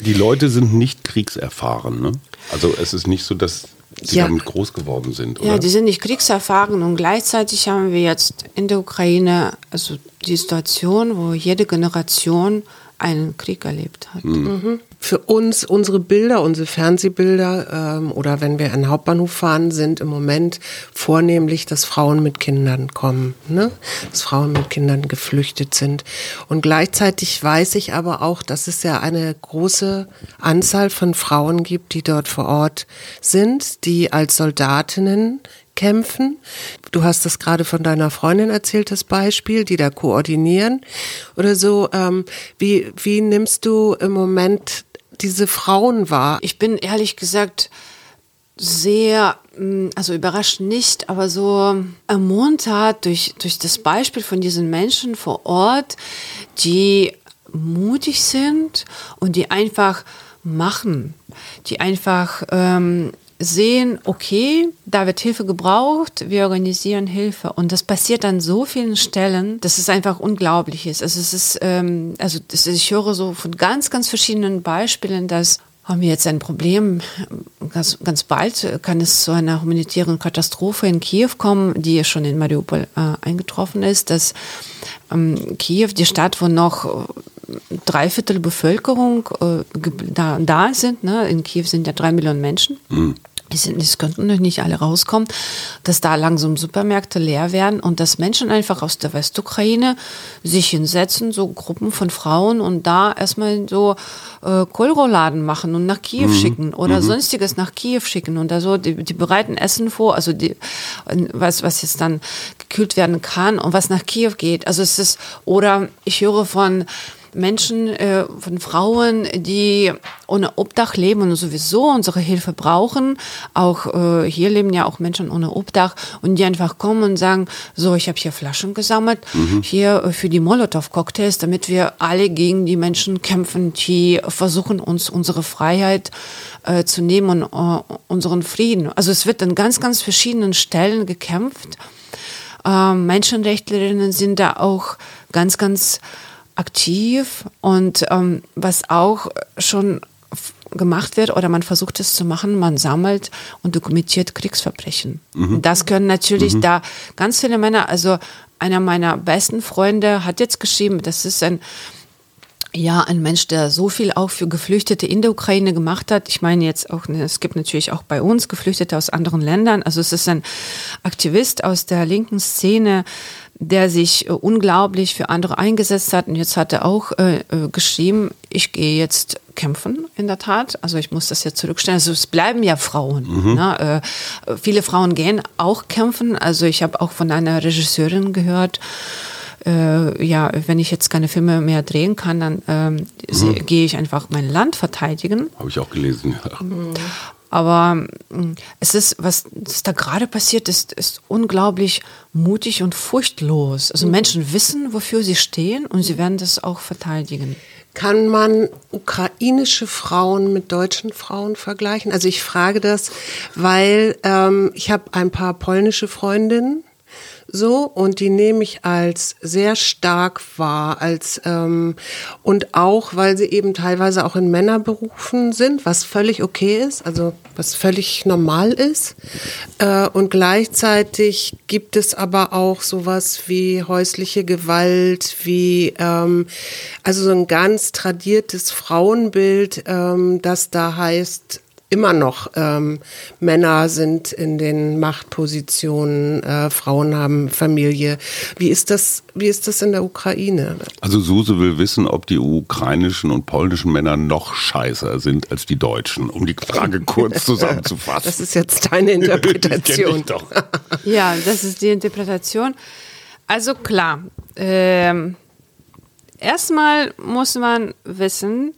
Die Leute sind nicht kriegserfahren, ne? Also es ist nicht so, dass die ja. damit groß geworden sind, oder? Ja, die sind nicht kriegserfahren und gleichzeitig haben wir jetzt in der Ukraine also die Situation, wo jede Generation einen Krieg erlebt hat. Mhm. Für uns, unsere Bilder, unsere Fernsehbilder ähm, oder wenn wir an den Hauptbahnhof fahren, sind im Moment vornehmlich, dass Frauen mit Kindern kommen, ne? dass Frauen mit Kindern geflüchtet sind. Und gleichzeitig weiß ich aber auch, dass es ja eine große Anzahl von Frauen gibt, die dort vor Ort sind, die als Soldatinnen kämpfen. Du hast das gerade von deiner Freundin erzählt, das Beispiel, die da koordinieren oder so. Ähm, wie, wie nimmst du im Moment diese Frauen wahr? Ich bin ehrlich gesagt sehr, mm, also überrascht nicht, aber so ermuntert durch, durch das Beispiel von diesen Menschen vor Ort, die mutig sind und die einfach machen, die einfach ähm, sehen, okay, da wird Hilfe gebraucht, wir organisieren Hilfe. Und das passiert an so vielen Stellen, dass es einfach unglaublich ist. Also es ist, ähm, also das, ich höre so von ganz, ganz verschiedenen Beispielen, dass haben wir jetzt ein Problem. Ganz, ganz bald kann es zu einer humanitären Katastrophe in Kiew kommen, die schon in Mariupol äh, eingetroffen ist, dass ähm, Kiew, die Stadt, wo noch drei Viertel Bevölkerung äh, da, da sind, ne? in Kiew sind ja drei Millionen Menschen, mhm es könnten noch nicht alle rauskommen, dass da langsam Supermärkte leer werden und dass Menschen einfach aus der Westukraine sich hinsetzen, so Gruppen von Frauen und da erstmal so äh, Kohlrouladen machen und nach Kiew mhm. schicken oder mhm. sonstiges nach Kiew schicken und da so, die, die bereiten Essen vor, also die, was, was jetzt dann gekühlt werden kann und was nach Kiew geht. Also es ist, oder ich höre von Menschen, äh, von Frauen, die ohne Obdach leben und sowieso unsere Hilfe brauchen. Auch äh, hier leben ja auch Menschen ohne Obdach und die einfach kommen und sagen, so, ich habe hier Flaschen gesammelt, mhm. hier äh, für die Molotow-Cocktails, damit wir alle gegen die Menschen kämpfen, die versuchen, uns unsere Freiheit äh, zu nehmen und äh, unseren Frieden. Also es wird an ganz, ganz verschiedenen Stellen gekämpft. Äh, Menschenrechtlerinnen sind da auch ganz, ganz aktiv und ähm, was auch schon gemacht wird oder man versucht es zu machen, man sammelt und dokumentiert Kriegsverbrechen. Mhm. Das können natürlich mhm. da ganz viele Männer, also einer meiner besten Freunde hat jetzt geschrieben, das ist ein ja, ein Mensch, der so viel auch für Geflüchtete in der Ukraine gemacht hat. Ich meine jetzt auch, ne, es gibt natürlich auch bei uns Geflüchtete aus anderen Ländern. Also es ist ein Aktivist aus der linken Szene, der sich äh, unglaublich für andere eingesetzt hat. Und jetzt hat er auch äh, äh, geschrieben, ich gehe jetzt kämpfen, in der Tat. Also ich muss das jetzt zurückstellen. Also es bleiben ja Frauen. Mhm. Ne? Äh, viele Frauen gehen auch kämpfen. Also ich habe auch von einer Regisseurin gehört, äh, ja, wenn ich jetzt keine Filme mehr drehen kann, dann ähm, mhm. gehe ich einfach mein Land verteidigen. Habe ich auch gelesen. Ja. Mhm. Aber mm, es ist, was da gerade passiert ist, ist unglaublich mutig und furchtlos. Also mhm. Menschen wissen, wofür sie stehen und sie werden das auch verteidigen. Kann man ukrainische Frauen mit deutschen Frauen vergleichen? Also ich frage das, weil ähm, ich habe ein paar polnische Freundinnen so und die nehme ich als sehr stark wahr, als ähm, und auch, weil sie eben teilweise auch in Männerberufen sind, was völlig okay ist, also was völlig normal ist. Äh, und gleichzeitig gibt es aber auch sowas wie häusliche Gewalt, wie ähm, also so ein ganz tradiertes Frauenbild, ähm, das da heißt, immer noch ähm, Männer sind in den Machtpositionen, äh, Frauen haben Familie. Wie ist das? Wie ist das in der Ukraine? Also Suse will wissen, ob die ukrainischen und polnischen Männer noch scheißer sind als die Deutschen, um die Frage kurz zusammenzufassen. Das ist jetzt deine Interpretation. doch. ja, das ist die Interpretation. Also klar. Ähm, erstmal muss man wissen,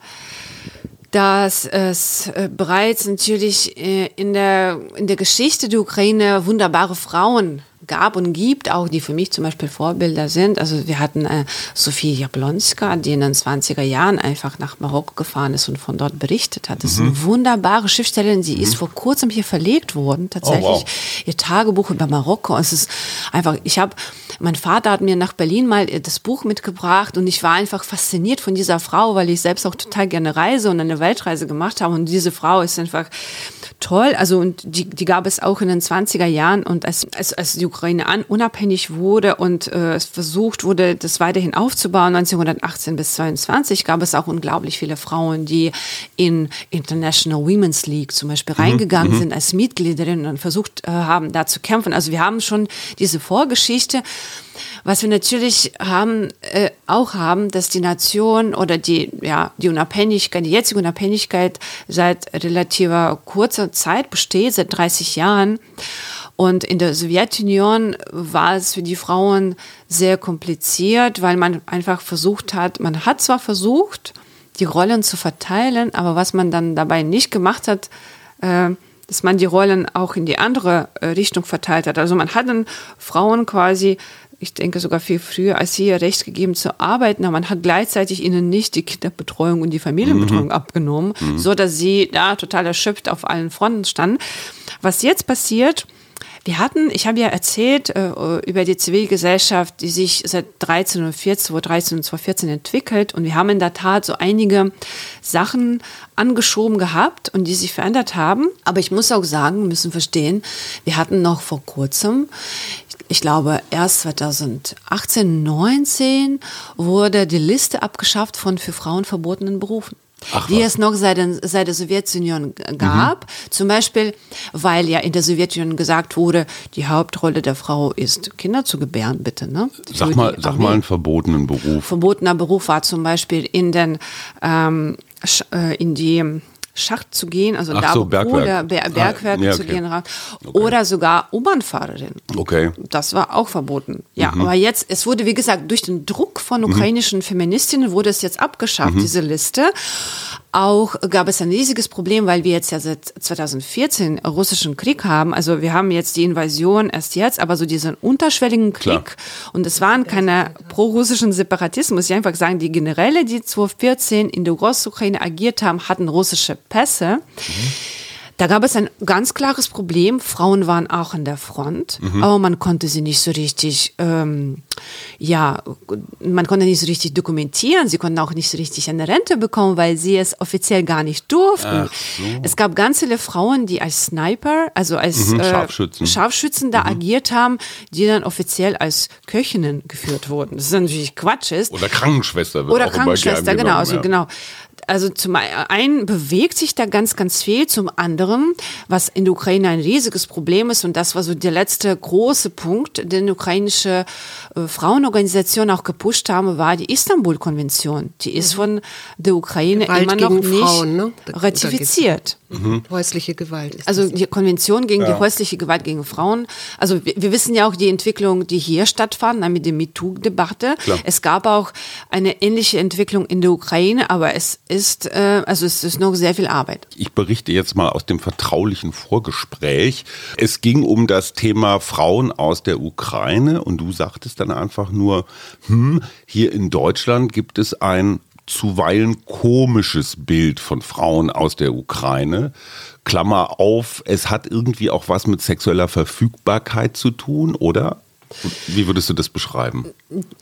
dass es äh, bereits natürlich äh, in der, in der Geschichte der Ukraine wunderbare Frauen gab und gibt, auch die für mich zum Beispiel Vorbilder sind. Also wir hatten äh, Sophie Jablonska, die in den 20er Jahren einfach nach Marokko gefahren ist und von dort berichtet hat. Das ist eine mhm. wunderbare Schriftstellerin, die mhm. ist vor kurzem hier verlegt worden, tatsächlich. Oh, wow. Ihr Tagebuch über Marokko. Es ist einfach, ich habe, mein Vater hat mir nach Berlin mal das Buch mitgebracht und ich war einfach fasziniert von dieser Frau, weil ich selbst auch total gerne reise und eine Weltreise gemacht habe und diese Frau ist einfach toll. Also und die, die gab es auch in den 20er Jahren und als, als, als die Ukraine an, unabhängig wurde und äh, es versucht wurde, das weiterhin aufzubauen, 1918 bis 22 gab es auch unglaublich viele Frauen, die in International Women's League zum Beispiel mhm. reingegangen mhm. sind als Mitgliederinnen und versucht äh, haben, da zu kämpfen. Also wir haben schon diese Vorgeschichte. Was wir natürlich haben, äh, auch haben, dass die Nation oder die, ja, die Unabhängigkeit, die jetzige Unabhängigkeit seit relativer kurzer Zeit besteht, seit 30 Jahren. Und in der Sowjetunion war es für die Frauen sehr kompliziert, weil man einfach versucht hat, man hat zwar versucht, die Rollen zu verteilen, aber was man dann dabei nicht gemacht hat, äh, dass man die Rollen auch in die andere äh, Richtung verteilt hat. Also man hat dann Frauen quasi ich denke sogar viel früher als sie ihr Recht gegeben zu arbeiten, aber man hat gleichzeitig ihnen nicht die Kinderbetreuung und die Familienbetreuung mhm. abgenommen, mhm. so dass sie da total erschöpft auf allen Fronten standen. Was jetzt passiert, wir hatten, ich habe ja erzählt äh, über die Zivilgesellschaft, die sich seit 1314, 2013 und 2014 entwickelt. Und wir haben in der Tat so einige Sachen angeschoben gehabt und die sich verändert haben. Aber ich muss auch sagen, müssen verstehen, wir hatten noch vor kurzem, ich glaube erst 2018, 19 wurde die Liste abgeschafft von für Frauen verbotenen Berufen. Ach, die es noch seit, seit der Sowjetunion gab. Mhm. Zum Beispiel, weil ja in der Sowjetunion gesagt wurde, die Hauptrolle der Frau ist, Kinder zu gebären, bitte. Ne? Sag mal, sag mal einen verbotenen Beruf. Verbotener Beruf war zum Beispiel in den ähm, äh, in die Schacht zu gehen, also Ach da so, Bergwerk. oder Ber Bergwerke ah, ja, okay. zu gehen, okay. oder sogar U-Bahn-Fahrerin. Okay. Das war auch verboten. Ja, mhm. aber jetzt, es wurde, wie gesagt, durch den Druck von mhm. ukrainischen mhm. Feministinnen wurde es jetzt abgeschafft, mhm. diese Liste. Auch gab es ein riesiges Problem, weil wir jetzt ja seit 2014 russischen Krieg haben. Also wir haben jetzt die Invasion erst jetzt, aber so diesen unterschwelligen Krieg. Klar. Und es waren keine pro-russischen Separatisten, muss ich einfach sagen. Die Generäle, die 2014 in der Großukraine agiert haben, hatten russische Pässe. Mhm. Da gab es ein ganz klares Problem. Frauen waren auch an der Front, mhm. aber man konnte sie nicht so richtig, ähm, ja, man konnte nicht so richtig dokumentieren. Sie konnten auch nicht so richtig eine Rente bekommen, weil sie es offiziell gar nicht durften. So. Es gab ganz viele Frauen, die als Sniper, also als mhm, Scharfschützen. Äh, Scharfschützen da mhm. agiert haben, die dann offiziell als Köchinnen geführt wurden. Das ist natürlich Quatsch ist. Oder Krankenschwester. Oder Krankenschwester, genau. Also ja. genau also zum einen bewegt sich da ganz, ganz viel, zum anderen, was in der Ukraine ein riesiges Problem ist, und das war so der letzte große Punkt, den ukrainische äh, Frauenorganisationen auch gepusht haben, war die Istanbul-Konvention. Die ist mhm. von der Ukraine Gewalt immer noch nicht Frauen, ne? ratifiziert. Mhm. Häusliche Gewalt. Ist also die Konvention gegen ja. die häusliche Gewalt gegen Frauen. Also wir, wir, wissen ja auch die Entwicklung, die hier stattfand, ne, mit der MeToo-Debatte. Es gab auch eine ähnliche Entwicklung in der Ukraine, aber es ist, äh, also es ist noch sehr viel Arbeit. Ich berichte jetzt mal aus dem vertraulichen Vorgespräch. Es ging um das Thema Frauen aus der Ukraine und du sagtest dann einfach nur, hm, hier in Deutschland gibt es ein zuweilen komisches Bild von Frauen aus der Ukraine. Klammer auf, es hat irgendwie auch was mit sexueller Verfügbarkeit zu tun, oder? Wie würdest du das beschreiben?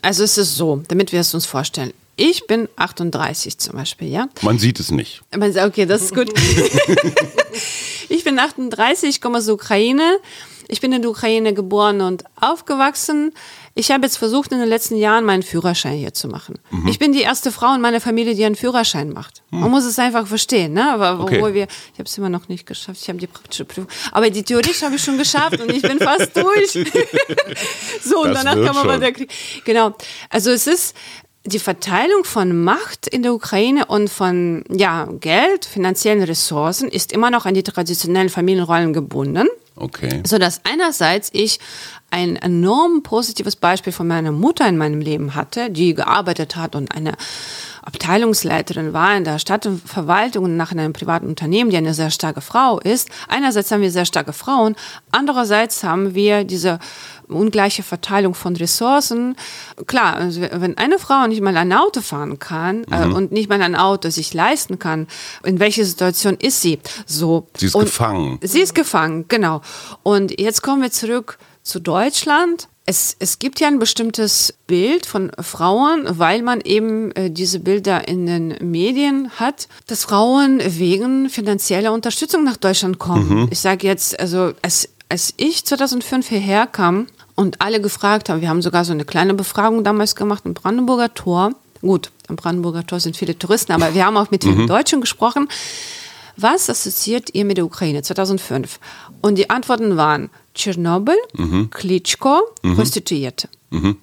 Also es ist so, damit wir es uns vorstellen. Ich bin 38 zum Beispiel, ja. Man sieht es nicht. Okay, das ist gut. ich bin 38, ich komme aus der Ukraine. Ich bin in der Ukraine geboren und aufgewachsen. Ich habe jetzt versucht, in den letzten Jahren meinen Führerschein hier zu machen. Mhm. Ich bin die erste Frau in meiner Familie, die einen Führerschein macht. Mhm. Man muss es einfach verstehen, ne? Aber okay. wir, ich habe es immer noch nicht geschafft. Ich habe die praktische Prüfung, aber die theoretische habe ich schon geschafft und ich bin fast durch. so und das danach kann man mal der Krieg. Genau. Also es ist die Verteilung von Macht in der Ukraine und von ja, Geld, finanziellen Ressourcen ist immer noch an die traditionellen Familienrollen gebunden. Okay. So dass einerseits ich ein enorm positives Beispiel von meiner Mutter in meinem Leben hatte, die gearbeitet hat und eine Abteilungsleiterin war in der Stadtverwaltung und nach einem privaten Unternehmen, die eine sehr starke Frau ist. Einerseits haben wir sehr starke Frauen, andererseits haben wir diese ungleiche Verteilung von Ressourcen. Klar, also wenn eine Frau nicht mal ein Auto fahren kann äh, mhm. äh, und nicht mal ein Auto sich leisten kann, in welcher Situation ist sie? So. Sie ist und gefangen. Sie ist gefangen, genau. Und jetzt kommen wir zurück zu Deutschland. Es, es gibt ja ein bestimmtes Bild von Frauen, weil man eben äh, diese Bilder in den Medien hat, dass Frauen wegen finanzieller Unterstützung nach Deutschland kommen. Mhm. Ich sage jetzt, also als, als ich 2005 hierher kam und alle gefragt haben, wir haben sogar so eine kleine Befragung damals gemacht im Brandenburger Tor. Gut, am Brandenburger Tor sind viele Touristen, aber wir haben auch mit vielen mhm. Deutschen gesprochen. Was assoziiert ihr mit der Ukraine 2005? Und die Antworten waren Tschernobyl, mhm. Klitschko, mhm. Prostituierte. Mhm.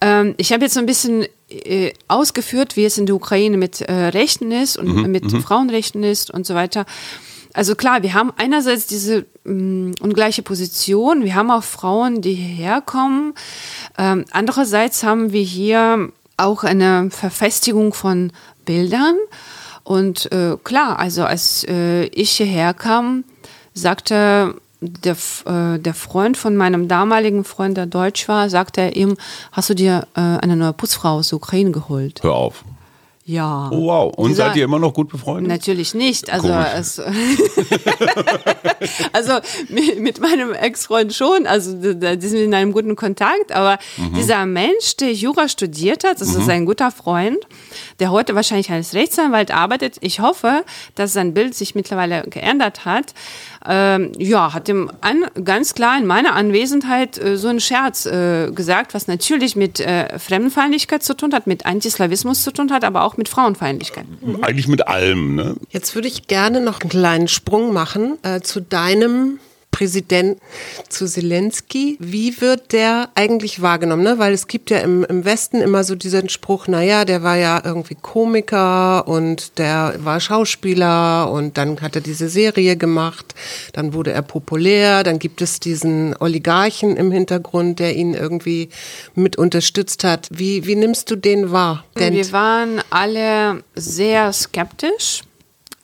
Ähm, ich habe jetzt so ein bisschen äh, ausgeführt, wie es in der Ukraine mit äh, Rechten ist und mhm. mit mhm. Frauenrechten ist und so weiter. Also klar, wir haben einerseits diese mh, mm, ungleiche Position, wir haben auch Frauen, die hierher kommen. Ähm, andererseits haben wir hier auch eine Verfestigung von Bildern. Und äh, klar, also als äh, ich hierher kam, sagte der, äh, der Freund von meinem damaligen Freund, der Deutsch war, sagte er ihm, hast du dir äh, eine neue Putzfrau aus der Ukraine geholt? Hör auf. Ja. Oh, wow. Und Dieser, seid ihr immer noch gut befreundet? Natürlich nicht. Also, es, also mit, mit meinem Ex-Freund schon. Also die sind in einem guten Kontakt. Aber mhm. dieser Mensch, der Jura studiert hat, das mhm. ist ein guter Freund, der heute wahrscheinlich als Rechtsanwalt arbeitet. Ich hoffe, dass sein Bild sich mittlerweile geändert hat ähm, ja, hat ihm an, ganz klar in meiner Anwesenheit äh, so einen Scherz äh, gesagt, was natürlich mit äh, Fremdenfeindlichkeit zu tun hat, mit Antislawismus zu tun hat, aber auch mit Frauenfeindlichkeit. Mhm. Eigentlich mit allem, ne? Jetzt würde ich gerne noch einen kleinen Sprung machen äh, zu deinem Präsident zu Zelensky. Wie wird der eigentlich wahrgenommen? Ne? Weil es gibt ja im, im Westen immer so diesen Spruch, naja, der war ja irgendwie Komiker und der war Schauspieler und dann hat er diese Serie gemacht, dann wurde er populär, dann gibt es diesen Oligarchen im Hintergrund, der ihn irgendwie mit unterstützt hat. Wie, wie nimmst du den wahr? Wir waren alle sehr skeptisch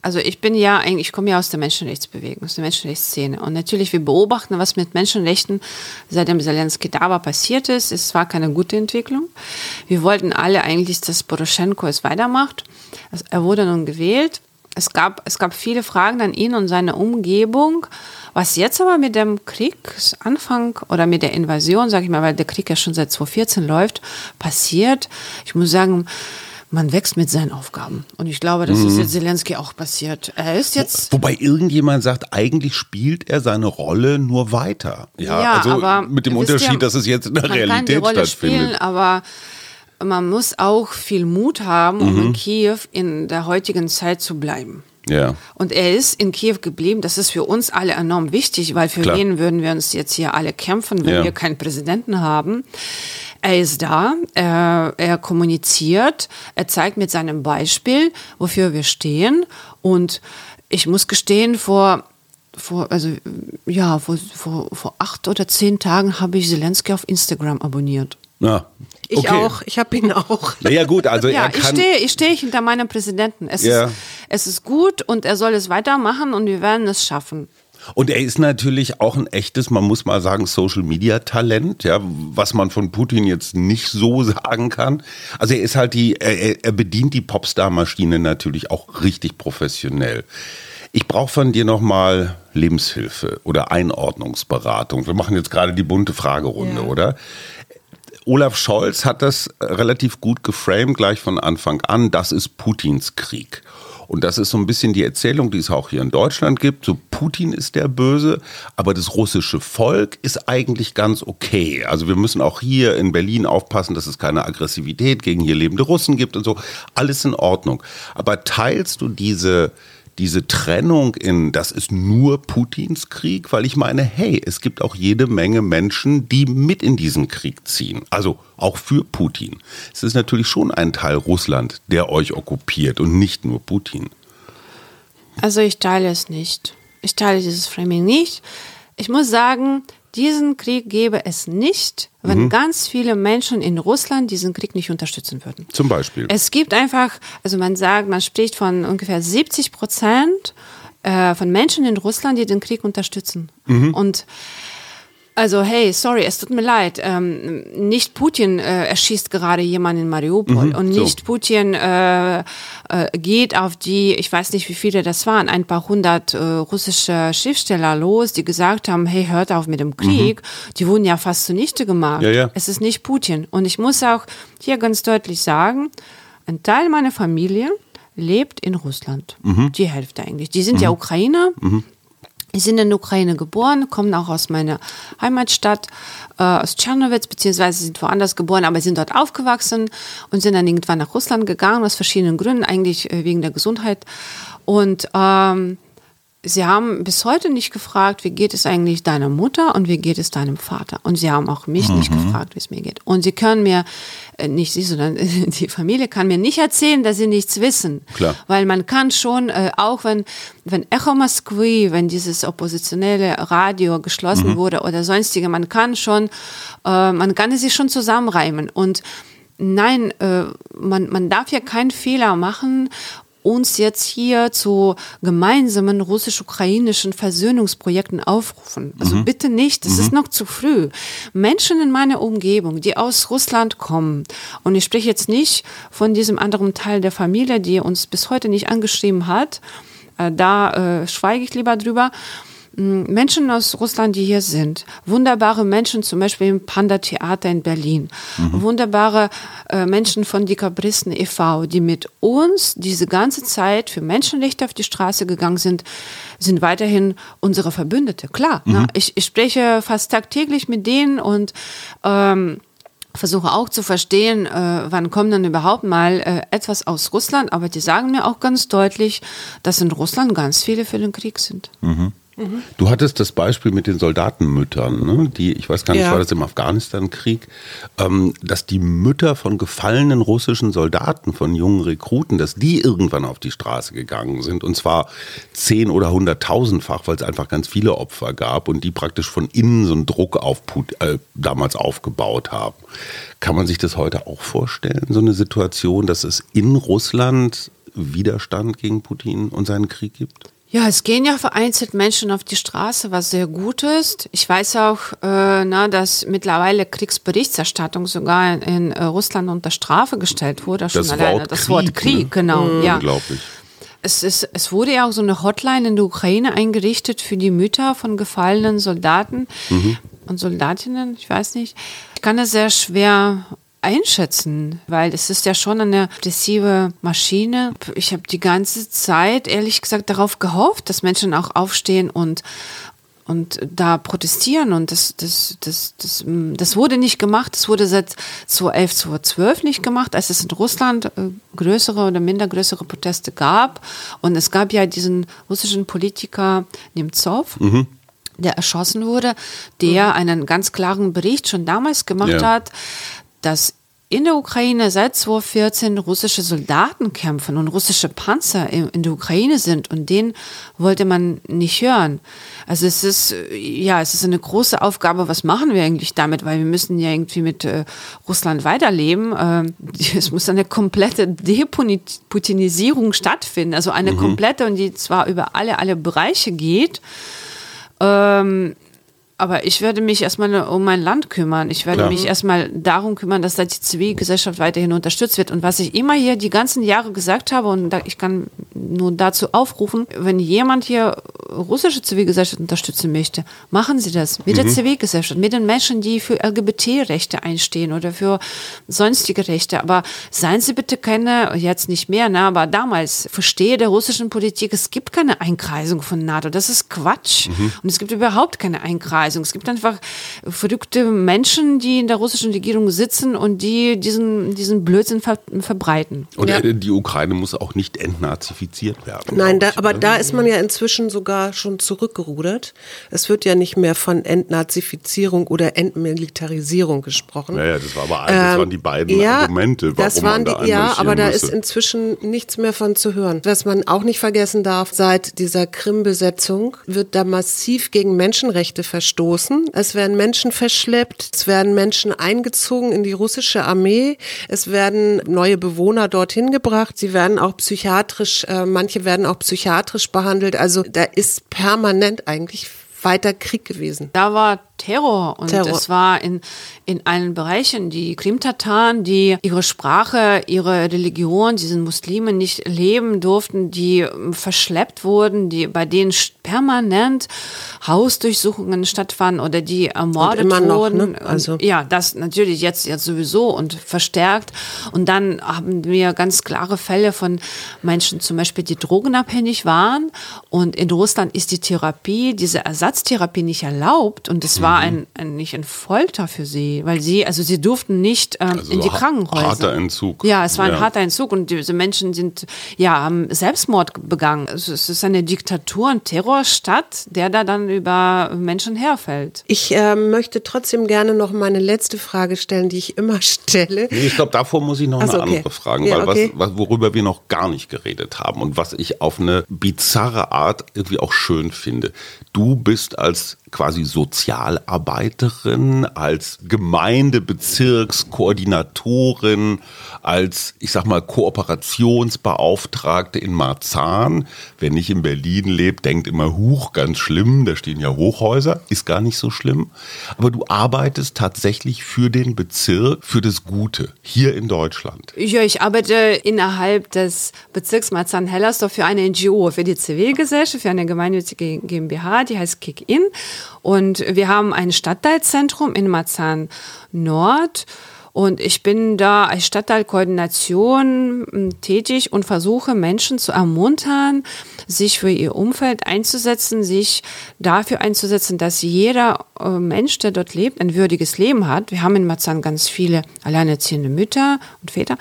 also ich bin ja eigentlich, ich komme ja aus der Menschenrechtsbewegung, aus der Menschenrechtsszene. Und natürlich, wir beobachten, was mit Menschenrechten seitdem Zelensky da war passiert ist. Es war keine gute Entwicklung. Wir wollten alle eigentlich, dass Poroschenko es weitermacht. Er wurde nun gewählt. es gab, es gab viele Fragen an ihn und seine Umgebung. Was jetzt aber mit dem Kriegsanfang oder mit der Invasion, sage ich mal, weil der Krieg ja schon seit 2014 läuft, passiert, ich muss sagen, man wächst mit seinen Aufgaben. Und ich glaube, das mhm. ist jetzt Zelensky auch passiert. Er ist jetzt. Wo, wobei irgendjemand sagt, eigentlich spielt er seine Rolle nur weiter. Ja, ja also aber mit dem Unterschied, ja, dass es jetzt in der Realität kann die Rolle stattfindet. Spielen, aber man muss auch viel Mut haben, um mhm. in Kiew in der heutigen Zeit zu bleiben. Ja. Und er ist in Kiew geblieben. Das ist für uns alle enorm wichtig, weil für Klar. wen würden wir uns jetzt hier alle kämpfen, wenn ja. wir keinen Präsidenten haben? Er ist da, er, er kommuniziert, er zeigt mit seinem Beispiel, wofür wir stehen. Und ich muss gestehen, vor vor, also ja, vor, vor, vor acht oder zehn Tagen habe ich Zelensky auf Instagram abonniert. Ja, ich okay. auch, ich habe ihn auch. Naja gut, also ja, er kann... Ich stehe, ich stehe hinter meinem Präsidenten. Es, ja. ist, es ist gut und er soll es weitermachen und wir werden es schaffen. Und er ist natürlich auch ein echtes, man muss mal sagen, Social Media Talent, ja, was man von Putin jetzt nicht so sagen kann. Also er ist halt die, er, er bedient die Popstar-Maschine natürlich auch richtig professionell. Ich brauche von dir nochmal Lebenshilfe oder Einordnungsberatung. Wir machen jetzt gerade die bunte Fragerunde, ja. oder? Olaf Scholz hat das relativ gut geframed, gleich von Anfang an. Das ist Putins Krieg. Und das ist so ein bisschen die Erzählung, die es auch hier in Deutschland gibt. So Putin ist der Böse, aber das russische Volk ist eigentlich ganz okay. Also wir müssen auch hier in Berlin aufpassen, dass es keine Aggressivität gegen hier lebende Russen gibt und so. Alles in Ordnung. Aber teilst du diese diese Trennung in, das ist nur Putins Krieg, weil ich meine, hey, es gibt auch jede Menge Menschen, die mit in diesen Krieg ziehen. Also auch für Putin. Es ist natürlich schon ein Teil Russland, der euch okkupiert und nicht nur Putin. Also ich teile es nicht. Ich teile dieses Framing nicht. Ich muss sagen, diesen Krieg gäbe es nicht, wenn mhm. ganz viele Menschen in Russland diesen Krieg nicht unterstützen würden. Zum Beispiel. Es gibt einfach, also man sagt, man spricht von ungefähr 70 Prozent äh, von Menschen in Russland, die den Krieg unterstützen. Mhm. Und also hey, sorry, es tut mir leid. Ähm, nicht Putin äh, erschießt gerade jemanden in Mariupol mhm, und nicht so. Putin äh, äh, geht auf die, ich weiß nicht, wie viele das waren, ein paar hundert äh, russische Schriftsteller los, die gesagt haben, hey, hört auf mit dem Krieg. Mhm. Die wurden ja fast zunichte gemacht. Ja, ja. Es ist nicht Putin. Und ich muss auch hier ganz deutlich sagen, ein Teil meiner Familie lebt in Russland. Mhm. Die Hälfte eigentlich. Die sind ja mhm. Ukrainer. Sind in der Ukraine geboren, kommen auch aus meiner Heimatstadt, äh, aus Tschernowitz, beziehungsweise sind woanders geboren, aber sind dort aufgewachsen und sind dann irgendwann nach Russland gegangen, aus verschiedenen Gründen, eigentlich äh, wegen der Gesundheit. Und ähm, sie haben bis heute nicht gefragt, wie geht es eigentlich deiner Mutter und wie geht es deinem Vater. Und sie haben auch mich mhm. nicht gefragt, wie es mir geht. Und sie können mir, äh, nicht sie, sondern die Familie kann mir nicht erzählen, dass sie nichts wissen. Klar. Weil man kann schon, äh, auch wenn, wenn Echo Moskwi, wenn dieses oppositionelle Radio geschlossen mhm. wurde oder sonstige, man kann schon, äh, man kann es sich schon zusammenreimen. Und Nein, man, man darf ja keinen Fehler machen uns jetzt hier zu gemeinsamen russisch-ukrainischen Versöhnungsprojekten aufrufen. Also mhm. bitte nicht, es mhm. ist noch zu früh. Menschen in meiner Umgebung, die aus Russland kommen, und ich spreche jetzt nicht von diesem anderen Teil der Familie, die uns bis heute nicht angeschrieben hat, äh, da äh, schweige ich lieber drüber, Menschen aus Russland, die hier sind, wunderbare Menschen, zum Beispiel im Panda-Theater in Berlin, mhm. wunderbare äh, Menschen von Dekabristen e.V., die mit uns diese ganze Zeit für Menschenrechte auf die Straße gegangen sind, sind weiterhin unsere Verbündete. Klar, mhm. ne? ich, ich spreche fast tagtäglich mit denen und ähm, versuche auch zu verstehen, äh, wann kommt dann überhaupt mal äh, etwas aus Russland, aber die sagen mir auch ganz deutlich, dass in Russland ganz viele für den Krieg sind. Mhm. Du hattest das Beispiel mit den Soldatenmüttern, ne? die, ich weiß gar nicht, ja. war das im Afghanistan-Krieg, ähm, dass die Mütter von gefallenen russischen Soldaten, von jungen Rekruten, dass die irgendwann auf die Straße gegangen sind und zwar zehn oder hunderttausendfach, weil es einfach ganz viele Opfer gab und die praktisch von innen so einen Druck auf Put äh, damals aufgebaut haben. Kann man sich das heute auch vorstellen, so eine Situation, dass es in Russland Widerstand gegen Putin und seinen Krieg gibt? Ja, es gehen ja vereinzelt Menschen auf die Straße, was sehr gut ist. Ich weiß auch, äh, na, dass mittlerweile Kriegsberichterstattung sogar in, in äh, Russland unter Strafe gestellt wurde. Schon das alleine Wort das Krieg, Wort Krieg, ne? genau. Mhm. Ja. Unglaublich. Es, ist, es wurde ja auch so eine Hotline in der Ukraine eingerichtet für die Mütter von gefallenen Soldaten und Soldatinnen, ich weiß nicht. Ich kann es sehr schwer einschätzen, weil es ist ja schon eine depressive Maschine. Ich habe die ganze Zeit, ehrlich gesagt, darauf gehofft, dass Menschen auch aufstehen und und da protestieren und das, das, das, das, das wurde nicht gemacht. Das wurde seit 2011, 2012 nicht gemacht, als es in Russland äh, größere oder minder größere Proteste gab. Und es gab ja diesen russischen Politiker Nemtsov. Mhm der erschossen wurde, der einen ganz klaren Bericht schon damals gemacht ja. hat, dass in der Ukraine seit 2014 russische Soldaten kämpfen und russische Panzer in, der Ukraine sind und den wollte man nicht hören. Also es ist, ja, es ist eine große Aufgabe, was machen wir eigentlich damit, weil wir müssen ja irgendwie mit äh, Russland weiterleben. Äh, es muss eine komplette Deputinisierung stattfinden, also eine mhm. komplette und die zwar über alle, alle Bereiche geht. Ähm, aber ich werde mich erstmal um mein Land kümmern. Ich werde Klar. mich erstmal darum kümmern, dass da die Zivilgesellschaft weiterhin unterstützt wird. Und was ich immer hier die ganzen Jahre gesagt habe, und ich kann nur dazu aufrufen, wenn jemand hier russische Zivilgesellschaft unterstützen möchte, machen Sie das mit mhm. der Zivilgesellschaft, mit den Menschen, die für LGBT-Rechte einstehen oder für sonstige Rechte. Aber seien Sie bitte keine, jetzt nicht mehr, ne, aber damals verstehe der russischen Politik, es gibt keine Einkreisung von NATO. Das ist Quatsch. Mhm. Und es gibt überhaupt keine Einkreisung. Anweisung. Es gibt einfach verrückte Menschen, die in der russischen Regierung sitzen und die diesen, diesen Blödsinn ver verbreiten. Und ja. die Ukraine muss auch nicht entnazifiziert werden. Nein, da, aber ne? da ist man ja inzwischen sogar schon zurückgerudert. Es wird ja nicht mehr von Entnazifizierung oder Entmilitarisierung gesprochen. Naja, das, war aber ein, das waren die beiden ja, Argumente, warum das waren die, da Ja, aber da ist inzwischen nichts mehr von zu hören. Was man auch nicht vergessen darf, seit dieser Krim-Besetzung wird da massiv gegen Menschenrechte verstoßen verstoßen. Es werden Menschen verschleppt, es werden Menschen eingezogen in die russische Armee, es werden neue Bewohner dorthin gebracht, sie werden auch psychiatrisch, äh, manche werden auch psychiatrisch behandelt. Also da ist permanent eigentlich weiter Krieg gewesen. Da war Terror und Terror. es war in, in allen Bereichen. Die Krimtataren, die ihre Sprache, ihre Religion, diesen Muslimen nicht leben durften, die ähm, verschleppt wurden, die bei denen permanent Hausdurchsuchungen stattfanden oder die ermordet wurden. Noch, ne? also. Und, ja, das natürlich jetzt, jetzt sowieso und verstärkt. Und dann haben wir ganz klare Fälle von Menschen zum Beispiel, die drogenabhängig waren. Und in Russland ist die Therapie, diese Ersatztherapie nicht erlaubt. Und es war war ein, ein, nicht ein Folter für sie, weil sie, also sie durften nicht ähm, also in die Krankenhäuser. Harter Entzug. Ja, es war ein ja. harter Entzug und diese Menschen sind, ja, haben Selbstmord begangen. Also es ist eine Diktatur, ein Terrorstaat, der da dann über Menschen herfällt. Ich äh, möchte trotzdem gerne noch meine letzte Frage stellen, die ich immer stelle. Nee, ich glaube, davor muss ich noch also, eine okay. andere fragen, ja, weil okay. was, was, worüber wir noch gar nicht geredet haben und was ich auf eine bizarre Art irgendwie auch schön finde. Du bist als quasi Sozialarbeiterin, als Gemeindebezirkskoordinatorin, als, ich sag mal, Kooperationsbeauftragte in Marzahn. Wer nicht in Berlin lebt, denkt immer, huch, ganz schlimm, da stehen ja Hochhäuser, ist gar nicht so schlimm. Aber du arbeitest tatsächlich für den Bezirk, für das Gute, hier in Deutschland. Ja, ich arbeite innerhalb des Bezirks Marzahn-Hellersdorf für eine NGO, für die Zivilgesellschaft, für eine gemeinnützige GmbH, die heißt Kick-In. Und wir haben ein Stadtteilzentrum in Marzahn Nord. Und ich bin da als Stadtteilkoordination hm, tätig und versuche Menschen zu ermuntern, sich für ihr Umfeld einzusetzen, sich dafür einzusetzen, dass jeder äh, Mensch, der dort lebt, ein würdiges Leben hat. Wir haben in Marzahn ganz viele alleinerziehende Mütter und Väter.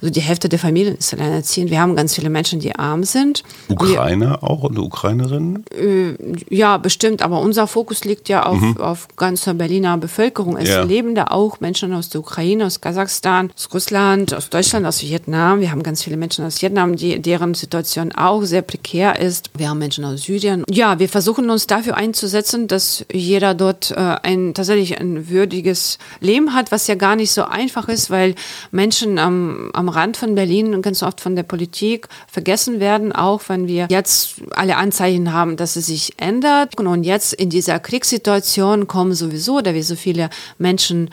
Also die Hälfte der Familien ist alleinerziehend. Wir haben ganz viele Menschen, die arm sind. Ukrainer die, auch und Ukrainerinnen? Äh, ja, bestimmt. Aber unser Fokus liegt ja auf, mhm. auf ganzer Berliner Bevölkerung. Es ja. leben da auch Menschen aus der Ukraine aus Kasachstan, aus Russland, aus Deutschland, aus Vietnam. Wir haben ganz viele Menschen aus Vietnam, die, deren Situation auch sehr prekär ist. Wir haben Menschen aus Syrien. Ja, wir versuchen uns dafür einzusetzen, dass jeder dort äh, ein tatsächlich ein würdiges Leben hat, was ja gar nicht so einfach ist, weil Menschen am, am Rand von Berlin ganz oft von der Politik vergessen werden, auch wenn wir jetzt alle Anzeichen haben, dass es sich ändert. Und jetzt in dieser Kriegssituation kommen sowieso, da wir so viele Menschen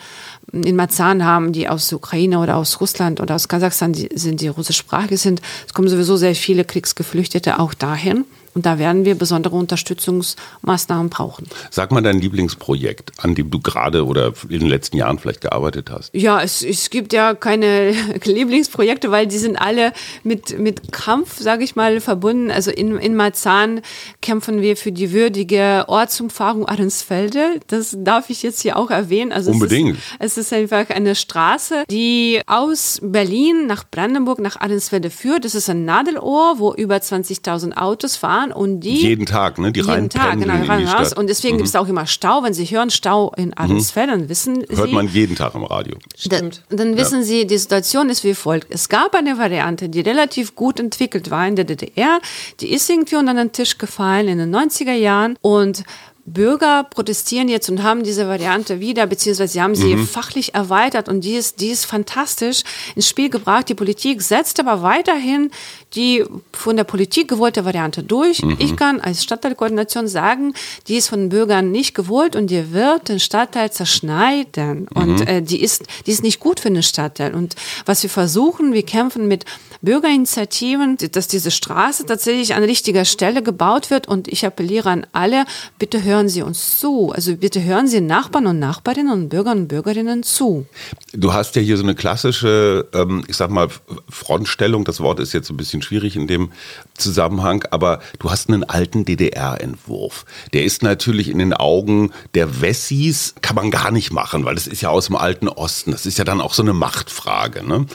in Marzahn haben, die aus Ukraine oder aus Russland oder aus Kasachstan die, sind, die russischsprachig sind. Es kommen sowieso sehr viele Kriegsgeflüchtete auch dahin. Und da werden wir besondere Unterstützungsmaßnahmen brauchen. Sag mal dein Lieblingsprojekt, an dem du gerade oder in den letzten Jahren vielleicht gearbeitet hast. Ja, es, es gibt ja keine Lieblingsprojekte, weil die sind alle mit, mit Kampf, sage ich mal, verbunden. Also in, in Marzahn kämpfen wir für die würdige Ortsumfahrung Ahrensfelde. Das darf ich jetzt hier auch erwähnen. Also Unbedingt. Es ist, es ist einfach eine Straße, die aus Berlin nach Brandenburg nach Ahrensfelde führt. Das ist ein Nadelohr, wo über 20.000 Autos fahren fahren und die. Jeden Tag, ne? Die jeden Tag, genau, rein raus. Und deswegen mhm. gibt es auch immer Stau. Wenn Sie hören Stau in mhm. dann wissen Sie. Hört man jeden Tag im Radio. Stimmt. Dann, dann wissen ja. Sie, die Situation ist wie folgt. Es gab eine Variante, die relativ gut entwickelt war in der DDR. Die ist irgendwie unter den Tisch gefallen in den 90er Jahren und Bürger protestieren jetzt und haben diese Variante wieder, beziehungsweise sie haben sie mhm. fachlich erweitert und die ist, die ist fantastisch ins Spiel gebracht. Die Politik setzt aber weiterhin die von der Politik gewollte Variante durch. Mhm. Ich kann als Stadtteilkoordination sagen, die ist von den Bürgern nicht gewollt und die wird den Stadtteil zerschneiden. Mhm. Und äh, die, ist, die ist nicht gut für den Stadtteil. Und was wir versuchen, wir kämpfen mit Bürgerinitiativen, dass diese Straße tatsächlich an richtiger Stelle gebaut wird. Und ich appelliere an alle, bitte hören Sie uns zu. Also bitte hören Sie Nachbarn und Nachbarinnen und Bürgern und Bürgerinnen zu. Du hast ja hier so eine klassische, ähm, ich sag mal, Frontstellung. Das Wort ist jetzt ein bisschen schwierig in dem Zusammenhang, aber du hast einen alten DDR-Entwurf. Der ist natürlich in den Augen der Wessis, kann man gar nicht machen, weil das ist ja aus dem alten Osten. Das ist ja dann auch so eine Machtfrage. Ne?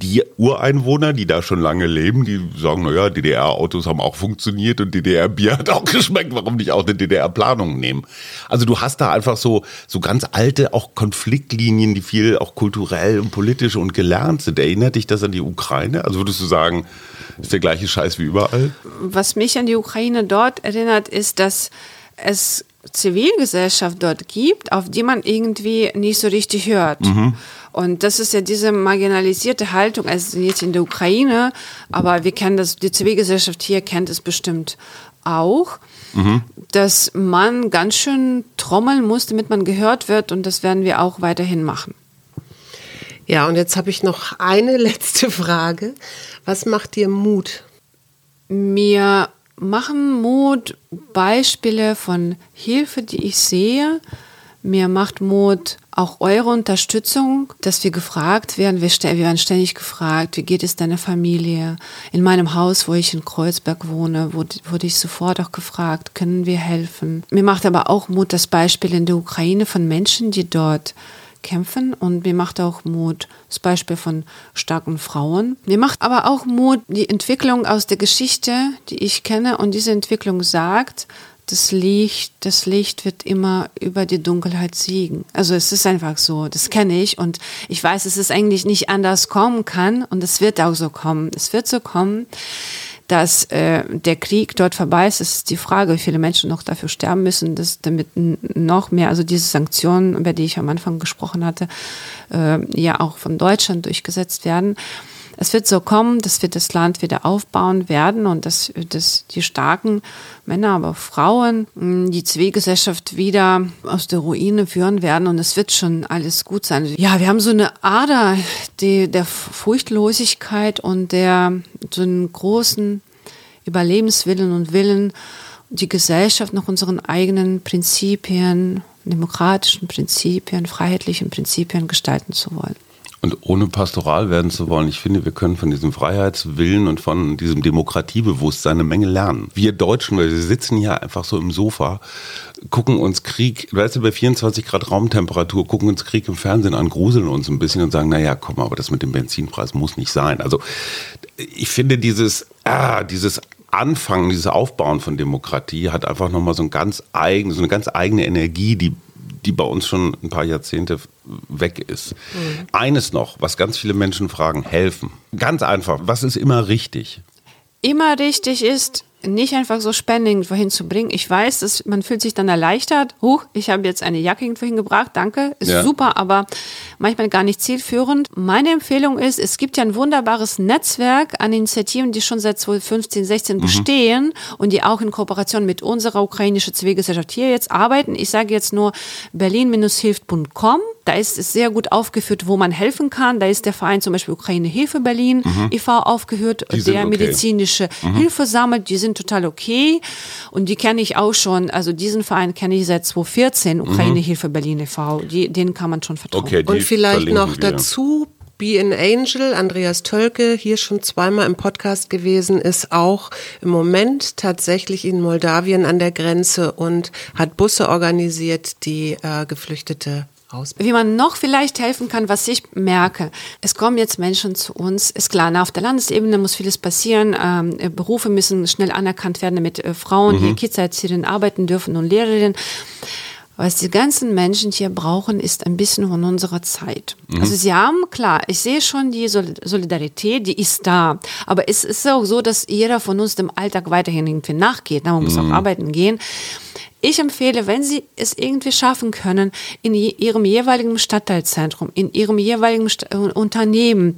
Die Ureinwohner, die da schon lange leben, die sagen, naja, DDR-Autos haben auch funktioniert und DDR-Bier hat auch geschmeckt, warum nicht auch eine DDR-Planung nehmen? Also du hast da einfach so, so ganz alte auch Konfliktlinien, die viel auch kulturell und politisch und gelernt sind. Erinnert dich das an die Ukraine? Also würdest du sagen, ist der gleiche Scheiß wie überall? Was mich an die Ukraine dort erinnert, ist, dass es Zivilgesellschaft dort gibt, auf die man irgendwie nicht so richtig hört. Mhm. Und das ist ja diese marginalisierte Haltung, also jetzt in der Ukraine, aber wir kennen das, die Zivilgesellschaft hier kennt es bestimmt auch, mhm. dass man ganz schön trommeln muss, damit man gehört wird und das werden wir auch weiterhin machen. Ja, und jetzt habe ich noch eine letzte Frage. Was macht dir Mut? Mir machen Mut Beispiele von Hilfe, die ich sehe. Mir macht Mut auch eure Unterstützung, dass wir gefragt werden. Wir, wir werden ständig gefragt, wie geht es deiner Familie? In meinem Haus, wo ich in Kreuzberg wohne, wurde, wurde ich sofort auch gefragt, können wir helfen? Mir macht aber auch Mut das Beispiel in der Ukraine von Menschen, die dort kämpfen und mir macht auch Mut das Beispiel von starken Frauen. Mir macht aber auch Mut die Entwicklung aus der Geschichte, die ich kenne und diese Entwicklung sagt, das Licht, das Licht wird immer über die Dunkelheit siegen. Also es ist einfach so, das kenne ich und ich weiß, dass es eigentlich nicht anders kommen kann und es wird auch so kommen. Es wird so kommen dass äh, der Krieg dort vorbei ist, ist die Frage, wie viele Menschen noch dafür sterben müssen, dass damit noch mehr, also diese Sanktionen, über die ich am Anfang gesprochen hatte, äh, ja auch von Deutschland durchgesetzt werden. Es wird so kommen, dass wir das Land wieder aufbauen werden und dass, dass die starken Männer, aber Frauen die Zivilgesellschaft wieder aus der Ruine führen werden und es wird schon alles gut sein. Ja, wir haben so eine Ader die, der Furchtlosigkeit und der so einen großen Überlebenswillen und Willen, die Gesellschaft nach unseren eigenen Prinzipien, demokratischen Prinzipien, freiheitlichen Prinzipien gestalten zu wollen. Und ohne pastoral werden zu wollen, ich finde, wir können von diesem Freiheitswillen und von diesem Demokratiebewusstsein eine Menge lernen. Wir Deutschen, weil wir sitzen hier einfach so im Sofa, gucken uns Krieg, weißt du, bei 24 Grad Raumtemperatur, gucken uns Krieg im Fernsehen an, gruseln uns ein bisschen und sagen, naja, komm, aber das mit dem Benzinpreis muss nicht sein. Also ich finde dieses, ah, dieses Anfangen, dieses Aufbauen von Demokratie hat einfach nochmal so ein ganz eigen, so eine ganz eigene Energie, die die bei uns schon ein paar Jahrzehnte weg ist. Mhm. Eines noch, was ganz viele Menschen fragen, helfen. Ganz einfach, was ist immer richtig? Immer richtig ist, nicht einfach so Spending vorhin zu bringen. Ich weiß, dass man fühlt sich dann erleichtert. Huch, ich habe jetzt eine Jacke irgendwohin gebracht, danke, ist ja. super, aber manchmal gar nicht zielführend. Meine Empfehlung ist, es gibt ja ein wunderbares Netzwerk an Initiativen, die schon seit 2015, 16 mhm. bestehen und die auch in Kooperation mit unserer ukrainischen Zivilgesellschaft hier jetzt arbeiten. Ich sage jetzt nur berlin-hilft.com Da ist es sehr gut aufgeführt, wo man helfen kann. Da ist der Verein zum Beispiel Ukraine Hilfe Berlin e.V. aufgeführt, Die sind der okay. medizinische Hilfe sammelt. Die sind total okay. Und die kenne ich auch schon. Also diesen Verein kenne ich seit 2014, Ukraine Hilfe Berlin e.V. Die, denen kann man schon vertrauen. Okay, Und vielleicht noch wir. dazu, Be an Angel, Andreas Tölke, hier schon zweimal im Podcast gewesen, ist auch im Moment tatsächlich in Moldawien an der Grenze und hat Busse organisiert, die äh, Geflüchtete aus. Wie man noch vielleicht helfen kann, was ich merke, es kommen jetzt Menschen zu uns, ist klar, na, auf der Landesebene muss vieles passieren, ähm, äh, Berufe müssen schnell anerkannt werden, damit äh, Frauen, die Kita-Erzieherinnen arbeiten dürfen und Lehrerinnen. Was die ganzen Menschen hier brauchen, ist ein bisschen von unserer Zeit. Also sie haben, klar, ich sehe schon die Sol- Solidarität, die ist da. Aber es ist auch so, dass jeder von uns dem Alltag weiterhin irgendwie nachgeht. Na, Man muss auch arbeiten gehen. Ich empfehle, wenn Sie es irgendwie schaffen können, in Ihrem jeweiligen Stadtteilzentrum, in Ihrem jeweiligen Sta- äh, Unternehmen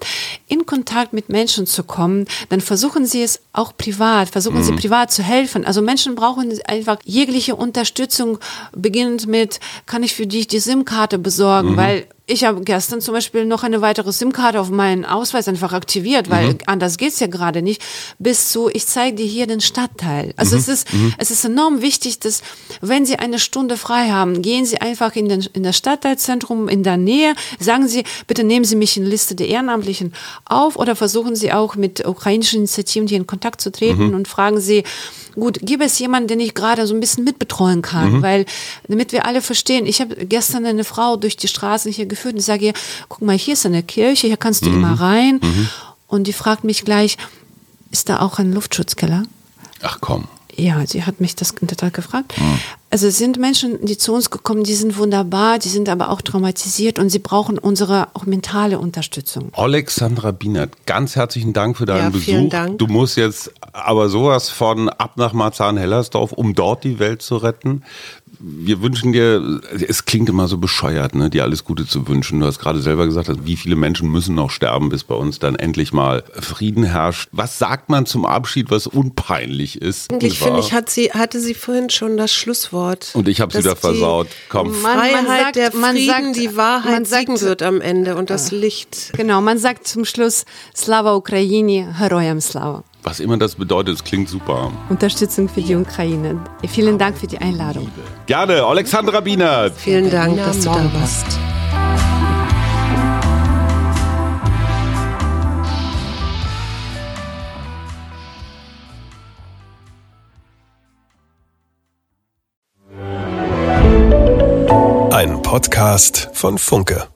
in Kontakt mit Menschen zu kommen, dann versuchen Sie es auch privat, versuchen Sie privat zu helfen. Also Menschen brauchen einfach jegliche Unterstützung, beginnend mit, kann ich für dich die SIM-Karte besorgen, weil ich habe gestern zum Beispiel noch eine weitere SIM-Karte auf meinen Ausweis einfach aktiviert, weil anders geht's ja gerade nicht. Bis zu, ich zeige dir hier den Stadtteil. Also es ist, es ist enorm wichtig, dass, wenn Sie eine Stunde frei haben, gehen Sie einfach in, den, in das Stadtteilzentrum in der Nähe, sagen Sie, bitte nehmen Sie mich in die Liste der Ehrenamtlichen auf oder versuchen Sie auch mit ukrainischen Initiativen hier in Kontakt zu treten und fragen Sie, gut, gibt es jemanden, den ich gerade so ein bisschen mitbetreuen kann, weil, damit wir alle verstehen, ich habe gestern eine Frau durch die Straßen hier geführt und ich sage ihr, guck mal, hier ist eine Kirche, hier kannst du immer rein. Und die fragt mich gleich, ist da auch ein Luftschutzkeller? Ach komm. Ja, sie hat mich das in der Tat gefragt. Also es sind Menschen, die zu uns gekommen, die sind wunderbar, die sind aber auch traumatisiert und sie brauchen unsere auch mentale Unterstützung. Alexandra Bienert, ganz herzlichen Dank für deinen Ja, Besuch. vielen Dank. Du musst jetzt aber sowas von ab nach Marzahn-Hellersdorf, um dort die Welt zu retten. Wir wünschen dir, es klingt immer so bescheuert, ne, dir alles Gute zu wünschen. Du hast gerade selber gesagt, wie viele Menschen müssen noch sterben, bis bei uns dann endlich mal Frieden herrscht. Was sagt man zum Abschied, was unpeinlich ist? Eigentlich finde ich, hat sie, hatte sie vorhin schon das Schlusswort. Und ich hab's Dass wieder versaut. Komm. Man- Freiheit, man sagt- der man Frieden, sagt- die Wahrheit man sagt- siegen wird am Ende und das Licht. Genau, man sagt zum Schluss Slava Ukraini, Heroyam Slava. Was immer das bedeutet, es klingt super. Unterstützung für die Ukraine. Vielen Dank für die Einladung. Gerne, Alexandra Bienert. Vielen Dank, dass du da warst. Ein Podcast von Funke.